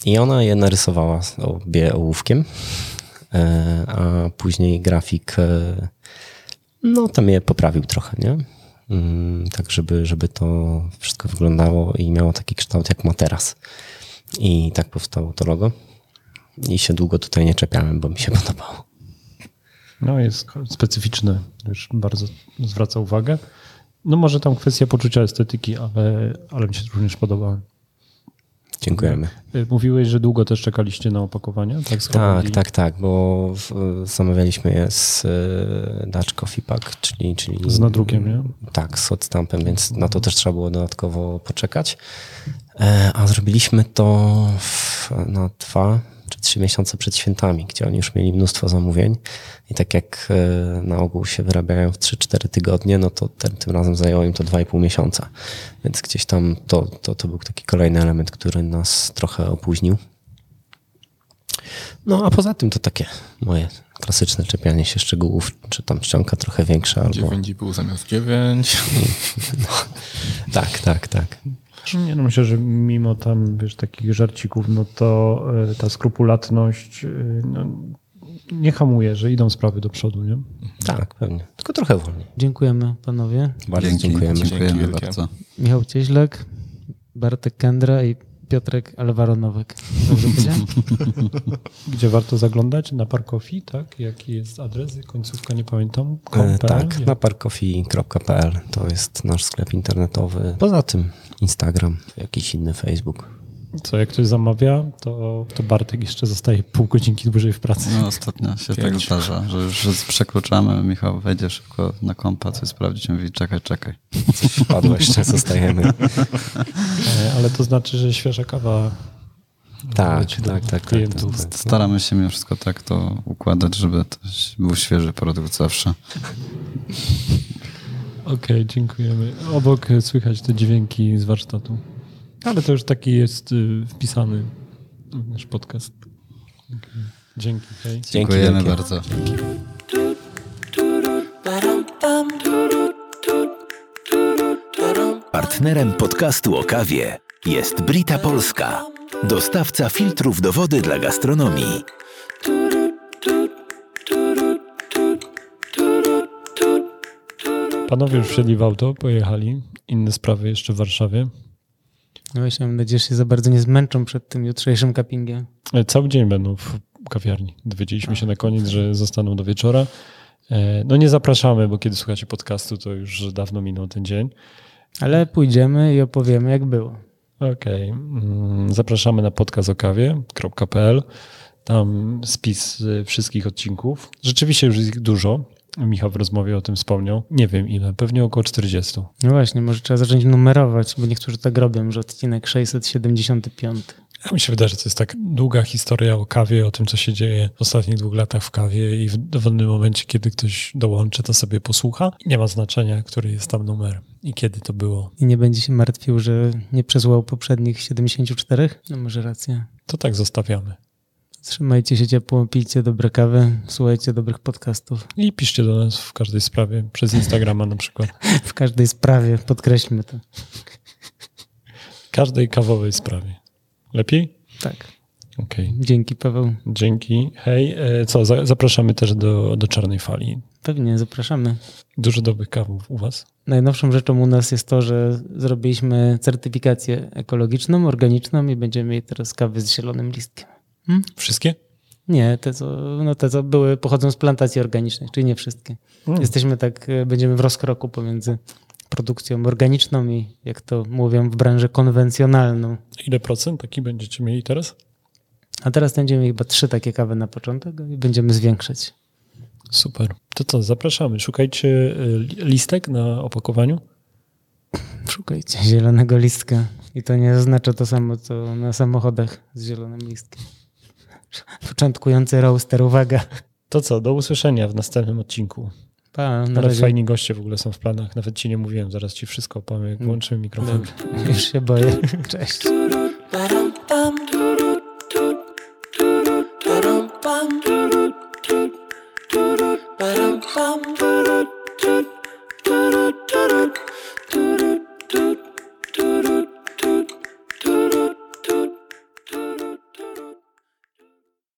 I ona je narysowała obie ołówkiem, y, a później grafik y, no tam je poprawił trochę, nie? Mm, Tak, żeby, żeby to wszystko wyglądało i miało taki kształt, jak ma teraz. I tak powstało to logo. I się długo tutaj nie czepiałem, bo mi się podobało. No jest specyficzne, już bardzo zwraca uwagę. No może tam kwestia poczucia estetyki, ale, ale mi się również podoba. Dziękujemy. Y, Mówiłeś, że długo też czekaliście na opakowania? Tak, Tak, tak, tak, bo zamawialiśmy je z y, Dutch Coffee Pack, czyli, czyli... Z nadrukiem, nie? Tak, z odstampem, więc na to też trzeba było dodatkowo poczekać. E, A zrobiliśmy to na dwa czy trzy miesiące przed świętami, gdzie oni już mieli mnóstwo zamówień. I tak jak e, na ogół się wyrabiają w 3-4 tygodnie, no to ten, tym razem zajęło im to 2,5 miesiąca. Więc gdzieś tam to, to, to był taki kolejny element, który nas trochę opóźnił. No a poza tym to takie moje klasyczne czepianie się szczegółów, czy tam czcionka trochę większa albo... 9,5 zamiast 9. Tak, tak, tak. Nie, no myślę, że mimo tam, wiesz, takich żarcików, no to y, ta skrupulatność y, no, nie hamuje, że idą sprawy do przodu, nie? Tak, pewnie. Tylko trochę wolniej. Dziękujemy panowie. Bardzo dziękujemy. Dziękujemy wielkie. bardzo. Michał Cieślak, Bartek Kendra i Piotrek Alvaro Nowek. Dobrze powiedziałem? Gdzie warto zaglądać? Na Parkofi, tak? Jaki jest adres? Końcówka nie pamiętam. E, tak, na parkofi.pl to jest nasz sklep internetowy. Poza tym Instagram, jakiś inny Facebook. Co, jak ktoś zamawia, to, to Bartek jeszcze zostaje pół godzinki dłużej w pracy. No ostatnio się tak Pięć. zdarza, że już przekroczamy, Michał wejdzie szybko na kompa, coś sprawdzić, mówi czekaj, czekaj. Coś wpadło, jeszcze zostajemy. E, Ale to znaczy, że świeża kawa Tak, tak, tak, tak, klientów. tak, tak. Staramy się mimo wszystko tak to układać, żeby to był świeży produkt zawsze. Okej, dziękujemy. Obok słychać te dźwięki z warsztatu. Ale to już taki jest y, wpisany w nasz podcast. Dzięki, hej. Dzięki Dziękujemy wielkie. bardzo. Partnerem podcastu o kawie jest Brita Polska, dostawca filtrów do wody dla gastronomii. Panowie już wsiedli w auto, pojechali. Inne sprawy jeszcze w Warszawie. No właśnie, mam nadzieję, że się za bardzo nie zmęczą przed tym jutrzejszym cuppingiem. E, Cały dzień będą w kawiarni. Dowiedzieliśmy się na koniec, że zostaną do wieczora. E, No nie zapraszamy, bo kiedy słuchacie podcastu, to już dawno minął ten dzień. Ale pójdziemy i opowiemy, jak było. Okej. Mm, Zapraszamy na podcastokawie.pl. Tam spis y, wszystkich odcinków. Rzeczywiście już jest ich dużo. Michał w rozmowie o tym wspomniał. Nie wiem ile, pewnie około 40. No właśnie, może trzeba zacząć numerować, bo niektórzy tak robią, że odcinek 675. Ja mi się wydaje, że to jest tak długa historia o kawie, o tym, co się dzieje w ostatnich dwóch latach w kawie i w dowolnym momencie, kiedy ktoś dołączy, to sobie posłucha. Nie ma znaczenia, który jest tam numer i kiedy to było. I nie będzie się martwił, że nie przesłał poprzednich 74? No może racja. To tak zostawiamy. Trzymajcie się ciepło, pijcie dobre kawy, słuchajcie dobrych podcastów. I piszcie do nas w każdej sprawie, przez Instagrama na przykład. W każdej sprawie, podkreślmy to. Każdej kawowej sprawie. Lepiej? Tak. Okej. Dzięki Paweł. Dzięki. Hej, e, co, za- zapraszamy też do, do Czarnej Fali. Pewnie, zapraszamy. Dużo dobrych kawów u was. Najnowszą rzeczą u nas jest to, że zrobiliśmy certyfikację ekologiczną, organiczną i będziemy mieli teraz kawy z zielonym listkiem. Wszystkie? Nie, te co, no te co były, pochodzą z plantacji organicznej, czyli nie wszystkie. Mm. Jesteśmy tak, e, będziemy w rozkroku pomiędzy produkcją organiczną i, jak to mówią, w branży konwencjonalną. Ile procent taki będziecie mieli teraz? A teraz będziemy mieli chyba trzy takie kawy na początek i będziemy zwiększać. Super. To co, zapraszamy. Szukajcie e, li- listek na opakowaniu. Szukajcie zielonego listka. I to nie oznacza to samo, co na samochodach z zielonym listkiem. Początkujący roaster, uwaga. To co, do usłyszenia w następnym odcinku. Pa, na Ale razie. fajni goście w ogóle są w planach. Nawet ci nie mówiłem, zaraz ci wszystko opowiem, jak włączymy mikrofon. Dobra, już się boję. Cześć. Ba-dum-bum,